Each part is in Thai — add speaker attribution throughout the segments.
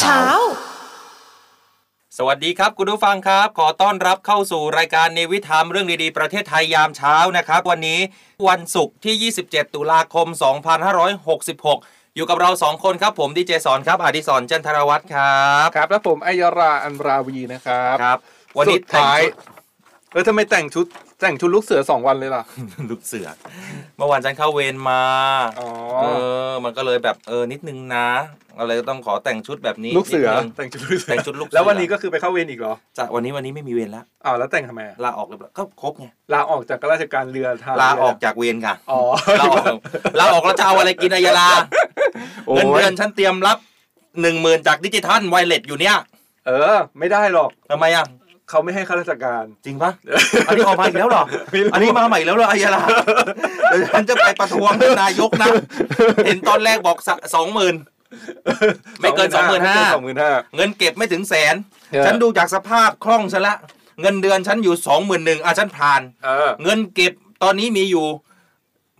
Speaker 1: เช้า
Speaker 2: สวัสดีครับคุณผู้ฟังครับ ขอต้อนรับเข้าสู่รายการเนวิทามเรื่องดีๆ ประเทศไทยยามเช้านะครับ วันนี้วันศุกร์ที่ 27 ตุลาคม 2566อยู่กับเราสองคนครับผมดีเจสอนครับอดิศรจันทรวัตรครับ
Speaker 3: ครับ แล้วผมอัยราอันราวีนะครับ
Speaker 2: ครับ วันนี้
Speaker 3: สุดท้าย
Speaker 2: แต่งชุด
Speaker 3: เออทำไมแต่งชุด แต่งชุดลูกเสือสองวันเลยล่ะ
Speaker 2: ลูกเสือ เมื่อวานฉันเข้าเวรมา
Speaker 3: อ๋อ
Speaker 2: เออ มันก็เลยแบบเออนิดนึงนะอะไรก็ต้องขอแต่งชุดแบบนี้
Speaker 3: ลูกเสือ
Speaker 2: นิดนึง
Speaker 3: แต่งชุดลูกเสือ
Speaker 2: แต่งชุดลูกเสือ
Speaker 3: แล้ววันนี้ก็คือไปเข้าเวรอีกเหรอ
Speaker 2: จะวันนี้วันนี้ไม่มีเวรแล้ว
Speaker 3: อ้าวแล้วแต่งทำไมอะ
Speaker 2: ลาออกเลยก็ครบไง
Speaker 3: ลาออกจากข้าราชการเรือทาง
Speaker 2: ลาออกจากเวรค่ะ
Speaker 3: อ๋อ
Speaker 2: ลาออกลาออกแล้วจะเอาอะไรกินอายาลา
Speaker 3: โอ้
Speaker 2: เงิน
Speaker 3: ย
Speaker 2: เดือนฉันเตรียมรับหนึ่งหมื่นจากดิจิทัลไวเลสอยู่เนี่ย
Speaker 3: เออ ไม่ได้หรอก
Speaker 2: ทำไมอะ
Speaker 3: เขาไม่ให้ข้าราชการ
Speaker 2: จริงปะอันนี้ออกมาอีกแล้วเหรอ
Speaker 3: ไม่รู้
Speaker 2: อันนี้มาใหม่แล้วเหรออายาลาเดี๋ยวฉันจะไปประท้วงนายกนะ เห็นตอนแรกบอกสองหมื่นไม่เกินสองหมื่นห้า
Speaker 3: สองหมื่นห้า
Speaker 2: เงินเก็บไม่ถึงแสน
Speaker 3: เออ
Speaker 2: ฉันดูจากสภาพคล่องฉันละ เงินเดือนฉันอยู่สองหมื่นหนึ่งอะฉันผ่าน
Speaker 3: เออ
Speaker 2: เงินเก็บตอนนี้มีอยู่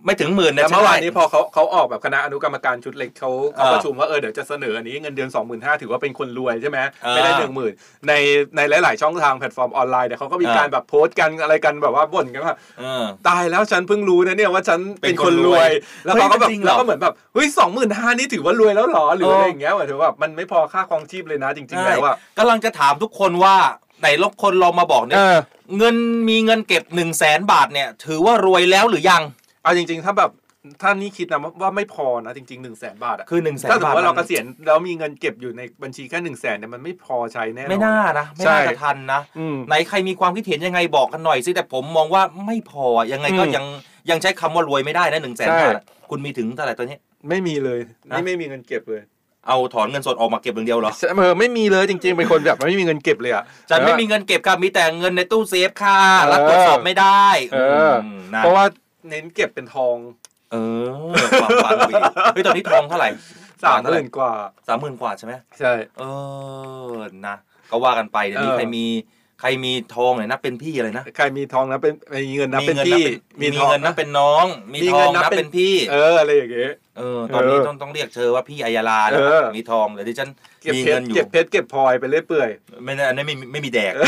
Speaker 2: ไม่ถึงหมื่นนะ
Speaker 3: แต่เมื่อวาน
Speaker 2: ใช่
Speaker 3: นี้พอเขาเขาออกแบบคณะอนุกรรมการชุดเล็กเขาเขา
Speaker 2: เออ
Speaker 3: ประชุมว่าเออเดี๋ยวจะเสนออันนี้เงินเดือน2 5 0 0 0ถือว่าเป็นคนรวยใช่ไหม
Speaker 2: เออ
Speaker 3: ไม่ได้หนึ่งหมื่นในในหลาย ๆ ช่องทางแพลตฟอร์มออนไลน์เนี่ยเขาก็มี
Speaker 2: เออ
Speaker 3: การแบบโพสต์กันอะไรกันแบบว่าบ่นกันว่า
Speaker 2: เออ
Speaker 3: ตายแล้วฉันเพิ่งรู้นะเนี่ยว่าฉัน
Speaker 2: เป็
Speaker 3: เป็นน
Speaker 2: ค
Speaker 3: คนน
Speaker 2: ร
Speaker 3: ร
Speaker 2: ว
Speaker 3: วยยแล้วเขาก็แบบ
Speaker 2: เฮ้ยจริงเหรอ
Speaker 3: แล้วก็เหมือนแบบเฮ้ยสองหมื่นห้านี่ถือว่ารวยแล้วเหรอหรือ
Speaker 2: เอออ
Speaker 3: อะไรอย่างเงี้ยเหมือนถือว่ามันไม่พอค่าครองชีพเลยนะจริง ๆ แล้วอะ
Speaker 2: กำลังจะถามทุกคนว่าไหนลบคนลองมาบอกเนี่ย
Speaker 3: เออ
Speaker 2: เงินมีเงินเก็บหนึ่งแสนบาทเนี่ย ถือว่ารวยแล้วหรือยัง
Speaker 3: เอาจริง ๆ ถ้าแบบถ้านี่คิดนะว่าไม่พอนะจริงๆหนึ่งแสนบาทอะ
Speaker 2: คือหนึ่งแสน
Speaker 3: ถ้าสมม
Speaker 2: บาท
Speaker 3: ติว่าเรา
Speaker 2: มัน
Speaker 3: เกษียณแล้วมีเงินเก็บอยู่ในบัญชีแค่หนึ่งแสนเนี่ยมันไม่พอใช้แน่นอน
Speaker 2: ไม่น่านะ ไม่
Speaker 3: ใช่
Speaker 2: น่าจะทันนะ
Speaker 3: อืม
Speaker 2: ไหนใครมีความคิดเห็นยังไงบอกกันหน่อยสิแต่ผมมองว่าไม่พอยังไงก็
Speaker 3: อืม
Speaker 2: ยังยังใช้คำว่ารวยไม่ได้นะหนึ่งแสน
Speaker 3: ใช่
Speaker 2: บาทอะคุณมีถึงเท่าไหร่ตัวนี้
Speaker 3: ไม่มีเลย
Speaker 2: นะ
Speaker 3: นี่ไม่มีเงินเก็บเลย
Speaker 2: เอาถอนเงินสดออกมาเก็บอย่างเดียวเหรอ
Speaker 3: เออไม่มีเลยจริง ๆ เป็นคนแบบไม่มีเงินเก็บเลยอะ
Speaker 2: ฉันไม่มีเงินเก็บครับมีแต่เงินในตู้เซฟค่ะ
Speaker 3: เออ
Speaker 2: แล้วตรวจสอบไม่ได้
Speaker 3: เออ
Speaker 2: มนะ
Speaker 3: เพราะว่า เน้นเก็บเป็นทอง
Speaker 2: เออความฝันดีเฮ้ยตอนนี้ทองเท่าไหร่
Speaker 3: สามหมื่นกว่า
Speaker 2: สามหมื่นกว่าใช่ไหม
Speaker 3: ใช่
Speaker 2: เออนะก็ว่ากันไปเดี๋ยวนี้
Speaker 3: เออ
Speaker 2: ใครมีใครมีทองเนี่ยนะเป็นพี่อะไรนะ
Speaker 3: ใครมีทองนะเป็นมีเงินนะ
Speaker 2: มี
Speaker 3: เป็น
Speaker 2: เงิน
Speaker 3: พี่
Speaker 2: นับเป็นมี
Speaker 3: ทอง
Speaker 2: เงินนับเป็นน้อง มี
Speaker 3: มี
Speaker 2: ท
Speaker 3: เงิ
Speaker 2: อนง
Speaker 3: นับ
Speaker 2: นับ
Speaker 3: เป็น
Speaker 2: เป็นพี่
Speaker 3: เอออะไรอย่างเงี้ย
Speaker 2: เออตอนนี้
Speaker 3: เออ
Speaker 2: ต้องต้องเรียกเธอว่าพี่อายาลาแล้ว
Speaker 3: เออ
Speaker 2: มีทองเดี๋ยวดิฉัน
Speaker 3: เก็บ
Speaker 2: มี
Speaker 3: เพช
Speaker 2: เงิ
Speaker 3: ร
Speaker 2: นอยู่
Speaker 3: เก็บเพชรเก็บพลอยไปเรื่อยเปื่อย
Speaker 2: ไม่นะอันนี้ไม่มีไม่มีแดกเออ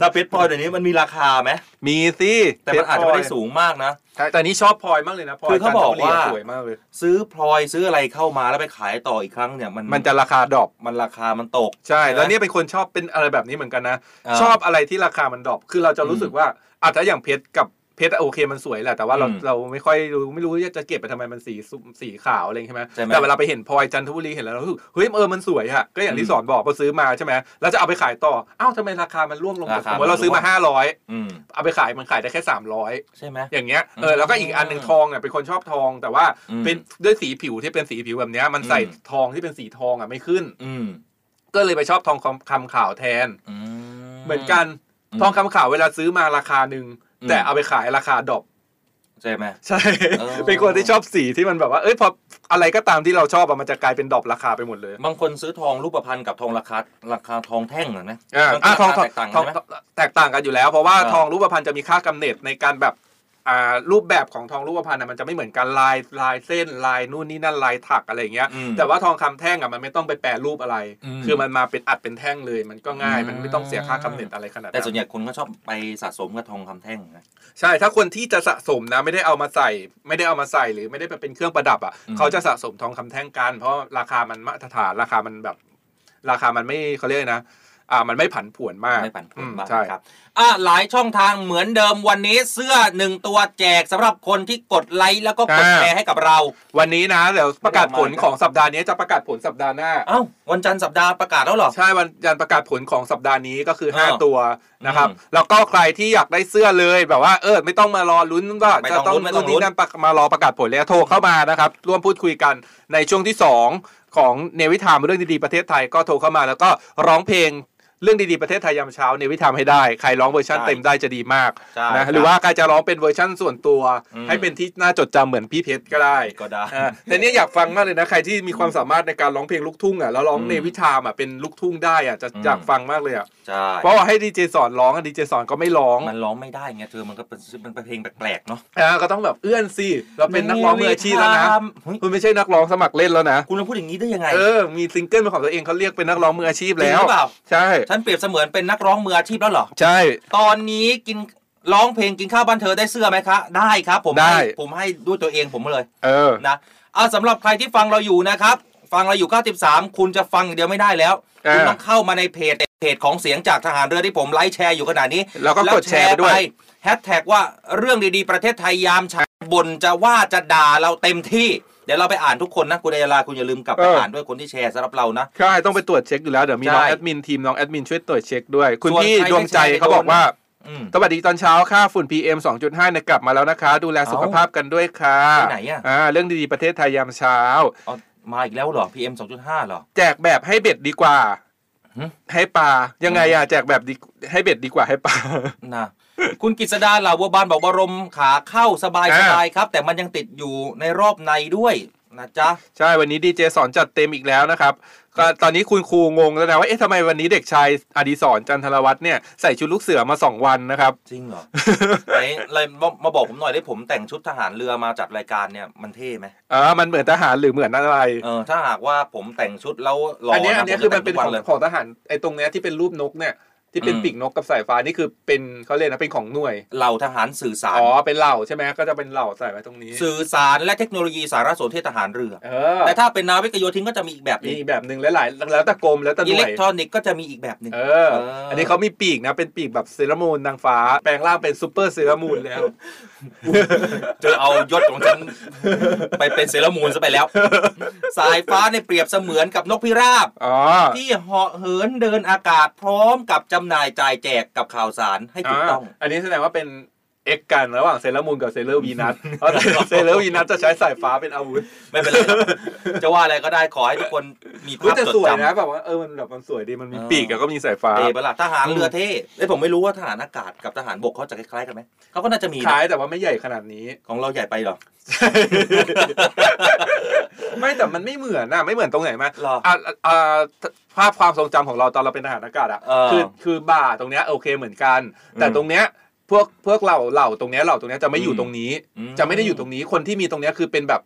Speaker 2: ถ้าเพชรพลอยเดี๋ยวนี้มันมีราคาไหม
Speaker 3: มีสิ
Speaker 2: แต่มันอาจจะไม่ได้สูงมากนะ
Speaker 3: ใช่แต่นี่ชอบพลอยมากเลยนะพลอย
Speaker 2: คือเขาบอกว่า
Speaker 3: จันทบุรีสวยมากเลย
Speaker 2: ซื้อพลอยซื้ออะไรเข้ามาแล้วไปขายต่ออีกครั้งเนี่ยมัน
Speaker 3: มันจะราคาดรอป
Speaker 2: มันราคามันตก
Speaker 3: ใช่
Speaker 2: ใช่ไหม
Speaker 3: แล้วเนี่ยเป็นคนชอบเป็นอะไรแบบนี้เหมือนกันนะ
Speaker 2: อ่า
Speaker 3: ชอบอะไรที่ราคามันดรอปคือเราจะรู้สึกว่าอาจจะถ้าอย่างเพชรกับ เพชรอะโอเคมันสวยแหละแต่ว่าเรา
Speaker 2: อืม
Speaker 3: เราไม่ค่อยรู้ไม่รู้ว่าจะเก็บไปทำไมมันสีสุสีขาวอะไรอย่างเงี้ยใช่ไหม
Speaker 2: ใช่ไหม
Speaker 3: แต่เวลาไปเห็นพลอยจันทบุรีเห็นแล้วเรารู้สึกเฮ้ยเออมันสวยอะก็อย่างที่
Speaker 2: อืม
Speaker 3: สอนบอกพอซื้อมาใช่ไหมแล้วจะเอาไปขายต่ออ้าวทำไมราคามันร่วงลง
Speaker 2: ราคา
Speaker 3: สมมติเราซื้อ
Speaker 2: มันร่
Speaker 3: มาว
Speaker 2: ง
Speaker 3: ห้าร้อย
Speaker 2: อืม
Speaker 3: เอาไปขายมันขายได้แค่สามร้อย
Speaker 2: ใช่ไหม
Speaker 3: อย่างเงี้ยเอ
Speaker 2: อื
Speaker 3: อ
Speaker 2: ม
Speaker 3: แล้วก็อีกอันหนึ่งทองเนี่ยเป็นคนชอบทอง แต่ว่า
Speaker 2: อืม
Speaker 3: เป็นด้วยสีผิวที่เป็นสีผิวแบบเนี้ยมันใส่
Speaker 2: อืม
Speaker 3: ทองที่เป็นสีทองอะไม่ขึ้น
Speaker 2: อืม
Speaker 3: ก็เลยไปชอบทองคำคำขาวแทน
Speaker 2: อื
Speaker 3: เหมือนกัน
Speaker 2: อืม
Speaker 3: ทองคำขาวเวลาซื้อมาราคาหนึ่ง
Speaker 2: อืม
Speaker 3: แต่เอาไปขายราคา drop
Speaker 2: ใช่ไหม
Speaker 3: ใช่
Speaker 2: เออ
Speaker 3: เป็นคนที่ชอบสีที่มันแบบว่า เอ้ยพออะไรก็ตามที่เราชอบอะมันจะกลายเป็น drop ราคาไปหมดเลย
Speaker 2: บางคนซื้อทองรูปพรรณกับทองราคาราคาทองแท่งเหรอนะ
Speaker 3: อ่า
Speaker 2: มัน
Speaker 3: อะทองทอง
Speaker 2: แตกต่าง
Speaker 3: ท
Speaker 2: กั
Speaker 3: อนง
Speaker 2: ไหม
Speaker 3: แตกต่างกันอยู่แล้ว เพราะว่า
Speaker 2: อ่า
Speaker 3: ทองรูปพรรณจะมีค่ากำเหน็จในการแบบอ่า รูปแบบของทองรูปพรรณอะมันจะไม่เหมือนกันลายลายเส้นลายนู่นนี่นั่นลายถักอะไรอย่างเงี้ย
Speaker 2: อืม
Speaker 3: แต่ว่าทองคำแท่งอะมันไม่ต้องไปแปรรูปอะไร
Speaker 2: อืม
Speaker 3: คือมันมาเป็นอัดเป็นแท่งเลย มันก็ง่าย
Speaker 2: อืม
Speaker 3: มันไม่ต้องเสียค่ากำเนิดอะไรขนาด
Speaker 2: แต่
Speaker 3: นั้น
Speaker 2: ส่วนใหญ่คนก็ชอบไปสะสมกับทองคำแท่งนะ
Speaker 3: ใช่ถ้าคนที่จะสะสมนะไม่ได้เอามาใส่ ไม่ได้เอามาใส่หรือไม่ได้ไปเป็นเครื่องประดับอะ
Speaker 2: อืม
Speaker 3: เขาจะสะสมทองคำแท่งกัน เพราะราคามันมาตรฐานราคามันแบบ ราคามันไม่เขาเรียกนะ อ่ามันไม่ผันผวนมาก
Speaker 2: ไม่ปั่นผ
Speaker 3: อื
Speaker 2: ล
Speaker 3: ม
Speaker 2: บ้าง
Speaker 3: ใช่
Speaker 2: ครับอะหลายช่องทางเหมือนเดิมวันนี้เสื้อหนึ่งตัวแจกสำหรับคนที่กดไลค์แล้วก็กดแชร์ให้กับเรา
Speaker 3: วันนี้นะเดี๋ยวประกาศผล
Speaker 2: ไม่ได้เอามา
Speaker 3: ของสัปดาห์นี้จะประกาศผลสัปดาห์หน้า
Speaker 2: เอ้าวันจันทร์สัปดาห์ประกาศแล้วเหรอ
Speaker 3: ใช่วันจันทร์ประกาศผลของสัปดาห์นี้ก็คือ
Speaker 2: อ้าว
Speaker 3: 5ตัวนะครับ
Speaker 2: อืม
Speaker 3: แล้วก็ใครที่อยากได้เสื้อเลยแบบว่าเออไม่ต้องมารอลุ้นว่า
Speaker 2: ไม่
Speaker 3: จะ
Speaker 2: ต้อง
Speaker 3: ต้อง
Speaker 2: ลุ้นไม่ต้
Speaker 3: รุ่
Speaker 2: อนงลุ้
Speaker 3: นี้
Speaker 2: น
Speaker 3: นั่นประมารอประกาศผลแล้วโทรเข้ามานะครับร่วมพูดคุยกันในช่วงที่ 2 ของเนวิทามเรื่องดีๆประเทศไทยก็โทรเข้ามาแล้วก็ร้องเพลง เรื่องดีๆประเทศไทยยามเช้าเนี่ยวิธามให้ได้ ใครร้องเวอร์ชัน
Speaker 2: ใช่
Speaker 3: เต็มได้จะดีมาก
Speaker 2: ใช่
Speaker 3: นะครับหรือว่าใครจะร้องเป็นเวอร์ชันส่วนตัว
Speaker 2: อืม
Speaker 3: ให้เป็นที่น่าจดจำเหมือนพี่เพชรก็ได้
Speaker 2: ก็ได้
Speaker 3: อ่าแต่เนี้ยอยากฟังมากเลยนะใครที่มีความสามารถในการร้องเพลงลูกทุ่งอะแล้วร้อง
Speaker 2: อืม
Speaker 3: ในวิธามอะเป็นลูกทุ่งได้อะจะ
Speaker 2: อืม
Speaker 3: อยากฟังมากเลยอะ
Speaker 2: ใช่
Speaker 3: เพราะว่าให้ดีเจสอนร้องอะดีเจสอนก็ไม่ร้อง
Speaker 2: มันร้องไม่ได้ไงเธอมันก็เป็นมันเป็นเพลงแปลกๆเนาะ
Speaker 3: อ่าก็ต้องแบบเอื้อนสิเราเป็นนักร้องมืออาชีพแล้วนะ
Speaker 2: เฮ้ย
Speaker 3: คุณไม่ใช่นักร้องสมัครเล่นแล้วนะ
Speaker 2: คุณมาพูดอย่างนี้ได้ยังไง
Speaker 3: เออมีซิงเกิลเป็นของตัวเองเขาเรียกเป็นนักร้องมืออาชีพ
Speaker 2: จริง
Speaker 3: แล้ว
Speaker 2: หรือเปล่า
Speaker 3: ใช่
Speaker 2: ฉันเปรียบเสมือนเป็นนักร้องมืออาชีพแล้วเหรอ
Speaker 3: ใช่
Speaker 2: ตอนนี้กินร้องเพลงกินข้าวบ้านเธอได้เสื้อไหมคะ ได้ครับ ผม
Speaker 3: ได้
Speaker 2: ให้ผมให้ด้วยตัวเองผมเลย
Speaker 3: เออ
Speaker 2: นะเอาสำหรับใครที่ฟังเราอยู่นะครับ ฟังเราอยู่ 93 คุณจะฟังอย่างเดียวไม่ได้แล้ว
Speaker 3: อ่า
Speaker 2: คุณต้องเข้ามาในเพจเพจของเสียงจากทหารเรือที่ผมไลฟ์แชร์อยู่ขนาดนี้
Speaker 3: แล้วก็กดแชร์ไปด้วย
Speaker 2: แฮชแท็กว่าเรื่องดีๆประเทศไทยยามเช้าบนจะว่าจะด่าเราเต็มที่ เดี๋ยวเราไปอ่านทุกคนนะคุณเดลาคุณอย่าลืมกลับไปอ่านด้วยคนที่แชร์สำหรับเรานะ
Speaker 3: ใช่ต้องไปตรวจเช็คอยู่แล้วเดี๋ยวมีน้อง
Speaker 2: ใช่
Speaker 3: แอดมินทีมน้องแอดมินช่วยตรวจเช็คด้วย คุณ
Speaker 2: ส่วน
Speaker 3: พี่
Speaker 2: ใคร
Speaker 3: ดวงใจ
Speaker 2: ไม่แชร์
Speaker 3: เขาบอกว่า
Speaker 2: อืม
Speaker 3: สวัสดีตอนเช้าค่าฝุ่น PM 2.5เนี่ยกลับมาแล้วนะคะ ดูแลสุขภาพกันด้วยค่ะ
Speaker 2: ไปไหนอะ
Speaker 3: อ่าเรื่องดีๆประเทศไทยยามเช้า
Speaker 2: เอามาอีกแล้วเหรอ PM 2.5เหรอ
Speaker 3: แจกแบบให้เบ็ดดีกว่า
Speaker 2: หึ
Speaker 3: ให้ปลายังไงอะแจกแบบดีให้เบ็ดดีกว่าให้ปลา
Speaker 2: นะ คุณกิษดาเหล่าบัวบานบอกว่ารมขาเข้าสบายส
Speaker 3: อ่า
Speaker 2: บายครับ แต่มันยังติดอยู่ในรอบในด้วยนะจ๊ะ
Speaker 3: ใช่วันนี้ดีเจสอนจัดเต็มอีกแล้วนะครับก็ตอนนี้คุณครูงงแล้วนะว่าเอ๊ะทำไมวันนี้เด็กชายอดีศรจันทรวัฒน์เนี่ยใส่ชุดลูกเสือมาสองวันนะครับ
Speaker 2: จริงเหรอไหนเลยมามาบอกผมหน่อยได้ผมแต่งชุดทหารเรือมาจัดรายการเนี่ยมันเท่ไหม
Speaker 3: อ่ามันเหมือนทหารหรือเหมือนอะไร
Speaker 2: เออถ้าหากว่าผมแต่งชุดแล้วหล่อ
Speaker 3: อันเนี้ย
Speaker 2: นะ
Speaker 3: อันเนี้ย
Speaker 2: ผ
Speaker 3: คือ
Speaker 2: จะ
Speaker 3: มันเป็น
Speaker 2: แต่
Speaker 3: ข
Speaker 2: ทุ
Speaker 3: อกง
Speaker 2: เลย
Speaker 3: ของทหารไอ้ตรงเนี้ยที่เป็นรูปนกเนี่ย ที่เป็น
Speaker 2: อืม
Speaker 3: ปีกนกกับสายฟ้านี่คือเป็นเขาเรียกนะเป็นของหน่วย
Speaker 2: เหล่าทหารสื่อสาร
Speaker 3: อ๋อเป็นเหล่าใช่ไหมก็จะเป็นเหล่าใส่ไว้ตรงนี้
Speaker 2: สื่อสารและเทคโนโลยีสารสนเทศทหารเรือ
Speaker 3: เออ
Speaker 2: แต่ถ้าเป็นนาวิกโยธินก็จะมีอีกแบบห
Speaker 3: มี
Speaker 2: นึง
Speaker 3: อีกแบบหนึ่งหลายๆแล้วแต่กรมแล้วแต่ห
Speaker 2: อิ
Speaker 3: น่
Speaker 2: เล็
Speaker 3: ว
Speaker 2: ก
Speaker 3: ย
Speaker 2: ทรอนิกส์ก็จะมีอีกแบบหนึ่ง
Speaker 3: เออ
Speaker 2: เอออั
Speaker 3: อันนี้เขามีปีกนะเป็นปีกแบบเซรามูนนางฟ้า แปลงร่างเป็นซูเปอร์เซรามูนแล้ว
Speaker 2: จะเอายศของฉันไปเป็นเซรามูนซะไปแล้ว สายฟ้าในยเปรียบเสมือนกับนกพิราบ
Speaker 3: อ๋อ
Speaker 2: ที่เหาะเหินเดินอากาศพร้อมกับจำนายจ่ายแจกกับข่าวสารให้ถูกต้อง
Speaker 3: อันนี้แสดงว่าเป็น เอ็กกันระหว่างเซรามูนกับเซเลอร์วีนัสเพราะเซเลอร์วีนัสจะใช้สายฟ้าเป็นอาวุธ
Speaker 2: ไม่เป็นไรหรอกจะว่าอะไรก็ได้ขอให้ทุกคนมี
Speaker 3: เฮ้ย
Speaker 2: ภาพ
Speaker 3: แต่
Speaker 2: จด
Speaker 3: สวย
Speaker 2: จำ
Speaker 3: นะแบบว่าเออมันแบบมันสวยดีมันมี
Speaker 2: เออ
Speaker 3: ปีกแล้วก็มีสายฟ้า
Speaker 2: เท่ปะล่ะทหารเรือเท่เอ้ยผมไม่รู้ว่าทหารอากาศกับทหารบกเขาจะคล้ายๆกันไหมเขาก็น่าจะมี
Speaker 3: ค
Speaker 2: นะ
Speaker 3: ล้ายแต่ว่าไม่ใหญ่ขนาดนี้
Speaker 2: ของเราใหญ่ไปเหรอ
Speaker 3: ไม่แต่มันไม่เหมือนนะไม่เหมือนตรงไหนมา
Speaker 2: หรอ
Speaker 3: อะอ่าภาพความทรงจำของเราตอนเราเป็นทหารอากาศอะ
Speaker 2: เออ
Speaker 3: คือคือบ่าตรงเนี้ยโอเคเหมือนกัน แต่
Speaker 2: อืม
Speaker 3: ตรงเนี้ย พวกพวกเหล่าเหล่าตรงเนี้ยเหล่าตรงเนี้ยจะไม่อยู่
Speaker 2: อืม
Speaker 3: ตรงนี้
Speaker 2: อืม
Speaker 3: จะไม่ได้อยู่ตรงนี้คนที่มีตรงเนี้ยคือเป็นแบบ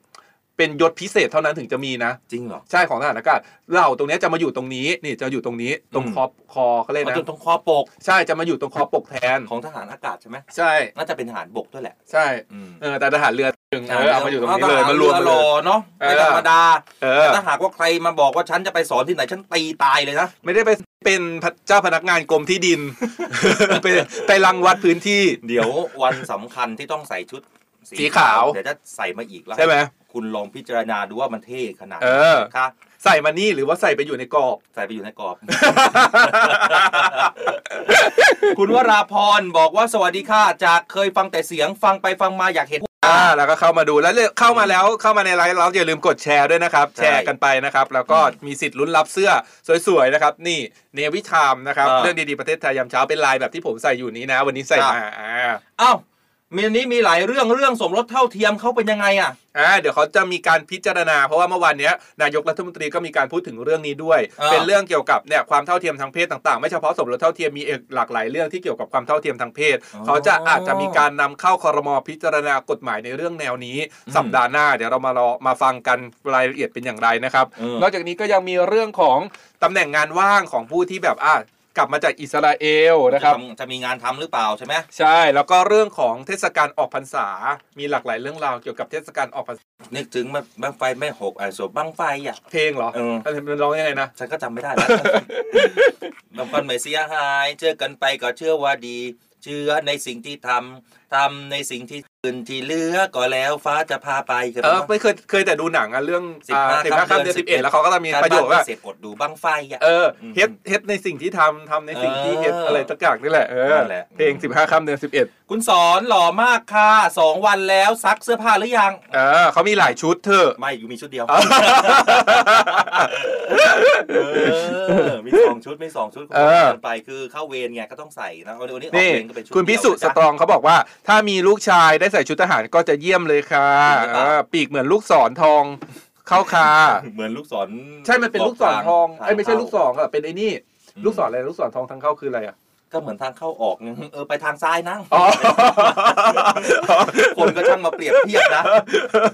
Speaker 3: เป็นยศพิเศษเท่านั้นถึงจะมีนะ
Speaker 2: จริงเหรอ
Speaker 3: ใช่ของทหารอากาศเหล่าตรงเนี้ยจะมาอยู่ตรงนี้นี่จะอยู่ตรงนี้ตรง
Speaker 2: อืม
Speaker 3: คอคอเขาเรียก
Speaker 2: เอา
Speaker 3: นะ
Speaker 2: จนตรงคอปก
Speaker 3: ใช่จะมาอยู่ตรงคอปกแทน
Speaker 2: ของทหารอากาศใช่ไหม
Speaker 3: ใช่
Speaker 2: น่าจะเป็นทหารบกด้วยแหละ
Speaker 3: ใช่
Speaker 2: อืม
Speaker 3: เออแต่ทหารเรือ ถึงเออเอามาอยู่ตรงนี้เลย
Speaker 2: ทห
Speaker 3: มารวม
Speaker 2: เอ
Speaker 3: กัน
Speaker 2: ห
Speaker 3: เล
Speaker 2: ล่อยเนาะไม่
Speaker 3: เออ
Speaker 2: ธรรมดา
Speaker 3: เอ
Speaker 2: แต่
Speaker 3: อ
Speaker 2: ถ้าหากว่าใครมาบอกว่าฉันจะไปสอนที่ไหนฉันตีตายเลยนะ
Speaker 3: ไม่ได้ไปเป็นเจ้าพนักงานกรมที่ดินไปไปรังวัดพื้นที่
Speaker 2: เดี๋ยววันสำคัญที่ต้องใส่ชุด
Speaker 3: สีขาว
Speaker 2: เดี๋ยวจะใส่มาอีกแล้ว
Speaker 3: ใช่ไหม
Speaker 2: คุณลองพิจารณาดูว่ามันเท่ขนาดไหน
Speaker 3: เออ
Speaker 2: นะคะ
Speaker 3: ใส่มานี่หรือว่าใส่ไปอยู่ในกรอบ
Speaker 2: ใส่ไปอยู่ในกรอบ คุณวราพรบอกว่าสวัสดีค่ะจากเคยฟังแต่เสียงฟังไปฟังมาอยากเห็น
Speaker 3: อ่าแล้วก็เข้ามาดูแล้วเลือกเข้ามาแล้วเข้ามาในไลฟ์เราอย่าลืมกดแชร์ด้วยนะครับ
Speaker 2: ใช่
Speaker 3: แชร์กันไปนะครับ แล้วก็มีสิทธิ์ลุ้นรับเสื้อสวยๆนะครับ นี่เนวิทามนะครับ
Speaker 2: อ่า
Speaker 3: เรื่องดีๆประเทศไทยยามเช้าเป็นลายแบบที่ผมใส่อยู่นี้นะ วันนี้ใส่
Speaker 2: ครับ
Speaker 3: มาอ่า
Speaker 2: เอ้า มีอันนี้มีหลายเรื่องเรื่องสมรสเท่าเทียมเขาเป็นยังไงอะ
Speaker 3: อ่าเดี๋ยวเขาจะมีการพิจารณา เพราะว่าเมื่อวานเนี้ยนายกรัฐมนตรีก็มีการพูดถึงเรื่องนี้ด้วย
Speaker 2: อ่า
Speaker 3: เป็นเรื่องเกี่ยวกับเนี่ยความเท่าเทียมทางเพศต่างๆ ไม่เฉพาะสมรสเท่าเทียมมีอีกหลากหลายเรื่องที่เกี่ยวกับความเท่าเทียมทางเพศ เขาจะอาจจะมีการนำเข้าคอรมอพิจารณากฎหมายในเรื่องแนวนี้ สัปดาห์หน้าเดี๋ยวเรามารอมาฟังกันรายละเอียดเป็นอย่างไรนะครับ
Speaker 2: เออน
Speaker 3: อกจากนี้ก็ยังมีเรื่องของตำแหน่งงานว่างของผู้ที่แบบอะ กลับมาจากอิสราเอลนะครับ
Speaker 2: จะทำจะมีงานทำหรือเปล่าใช่ไหม
Speaker 3: ใช่ แล้วก็เรื่องของเทศกาลออกพรรษา มีหลากหลายเรื่องราวเกี่ยวกับเทศกาลออกพรรษา
Speaker 2: นึกถึงมันบ้างไฟไม่หกไอ้สวบ้างไฟอะ
Speaker 3: เพลงเหรอ
Speaker 2: เออ
Speaker 3: เออมันร้องยังไงนะ
Speaker 2: ฉันก็จำไม่ได้แล้วบางคนไม่เสียหาย เจอกันไปก็เชื่อว่าดี เชื่อในสิ่งที่ททำในสิ่งที่อื่นที่เหลือก็แล้วฟ้าจะพาไปเคย
Speaker 3: เอ
Speaker 2: ดู
Speaker 3: อ
Speaker 2: ไหม
Speaker 3: ไม่เคยเคยแต่ดูหนังอะเรื่อง
Speaker 2: สิบห้า
Speaker 3: สิบห้า
Speaker 2: ค่ำ
Speaker 3: ค่ำ
Speaker 2: เดื
Speaker 3: เดื
Speaker 2: อ
Speaker 3: อนน
Speaker 2: สิ
Speaker 3: สิ
Speaker 2: บบเอ็
Speaker 3: เอ็
Speaker 2: ด
Speaker 3: ดแล้วเขาก็จะมี
Speaker 2: การ
Speaker 3: ประโยค
Speaker 2: บ้าน
Speaker 3: ว่า
Speaker 2: เสร็จอดดูบังไฟอะ
Speaker 3: เออ
Speaker 2: อืม
Speaker 3: เฮ็ดเฮ็ดในสิ่งที่ทำทำในสิ่งที่เฮ็ด
Speaker 2: เอออ
Speaker 3: อะไรสักอย่างนี่แหละเออ
Speaker 2: นั่นแหละ
Speaker 3: เพลงสิบห้าค่ำเดือนสิบเอ็ด
Speaker 2: คุณสอนหล่อมากค่ะสองวันแล้วซักเสื้อผ้าหรือยัง
Speaker 3: เออเขามีหลายชุดเธอ
Speaker 2: ไม่อยู่มีชุดเดียว
Speaker 3: เอา
Speaker 2: เออมีสองชุดไม่สองชุด
Speaker 3: เออ
Speaker 2: ไปคือเข้าเวรไงก็ต้องใส่นะวันนี้ออก
Speaker 3: นี่
Speaker 2: เวรก็เป็นชุด
Speaker 3: คุณพิสุ
Speaker 2: เดียว
Speaker 3: สตรองเขาบอกว่า ถ้ามีลูกชายได้ใส่ชุดทหารก็จะเยี่ยมเลยค่ะ
Speaker 2: จริงหรือเปล่า
Speaker 3: เออปีกเหมือนลูกศรทองเข้าคา
Speaker 2: เหมือนลูกศร
Speaker 3: ใช่ มันเป็นลูกศรทอง
Speaker 2: ทา
Speaker 3: ไอ้ยไม่ใช่
Speaker 2: เข้า
Speaker 3: ลูกศรอะเป็นไอ้นี่ ลูกศรอะไร ลูกศรทองทางเข้าคืออะไรอะ
Speaker 2: ก็เหมือนทางเข้าออกไงเออไปทางซ้ายนั่ง
Speaker 3: อ๋อ
Speaker 2: คนก็ช่างมาเปรียบเทียบนะ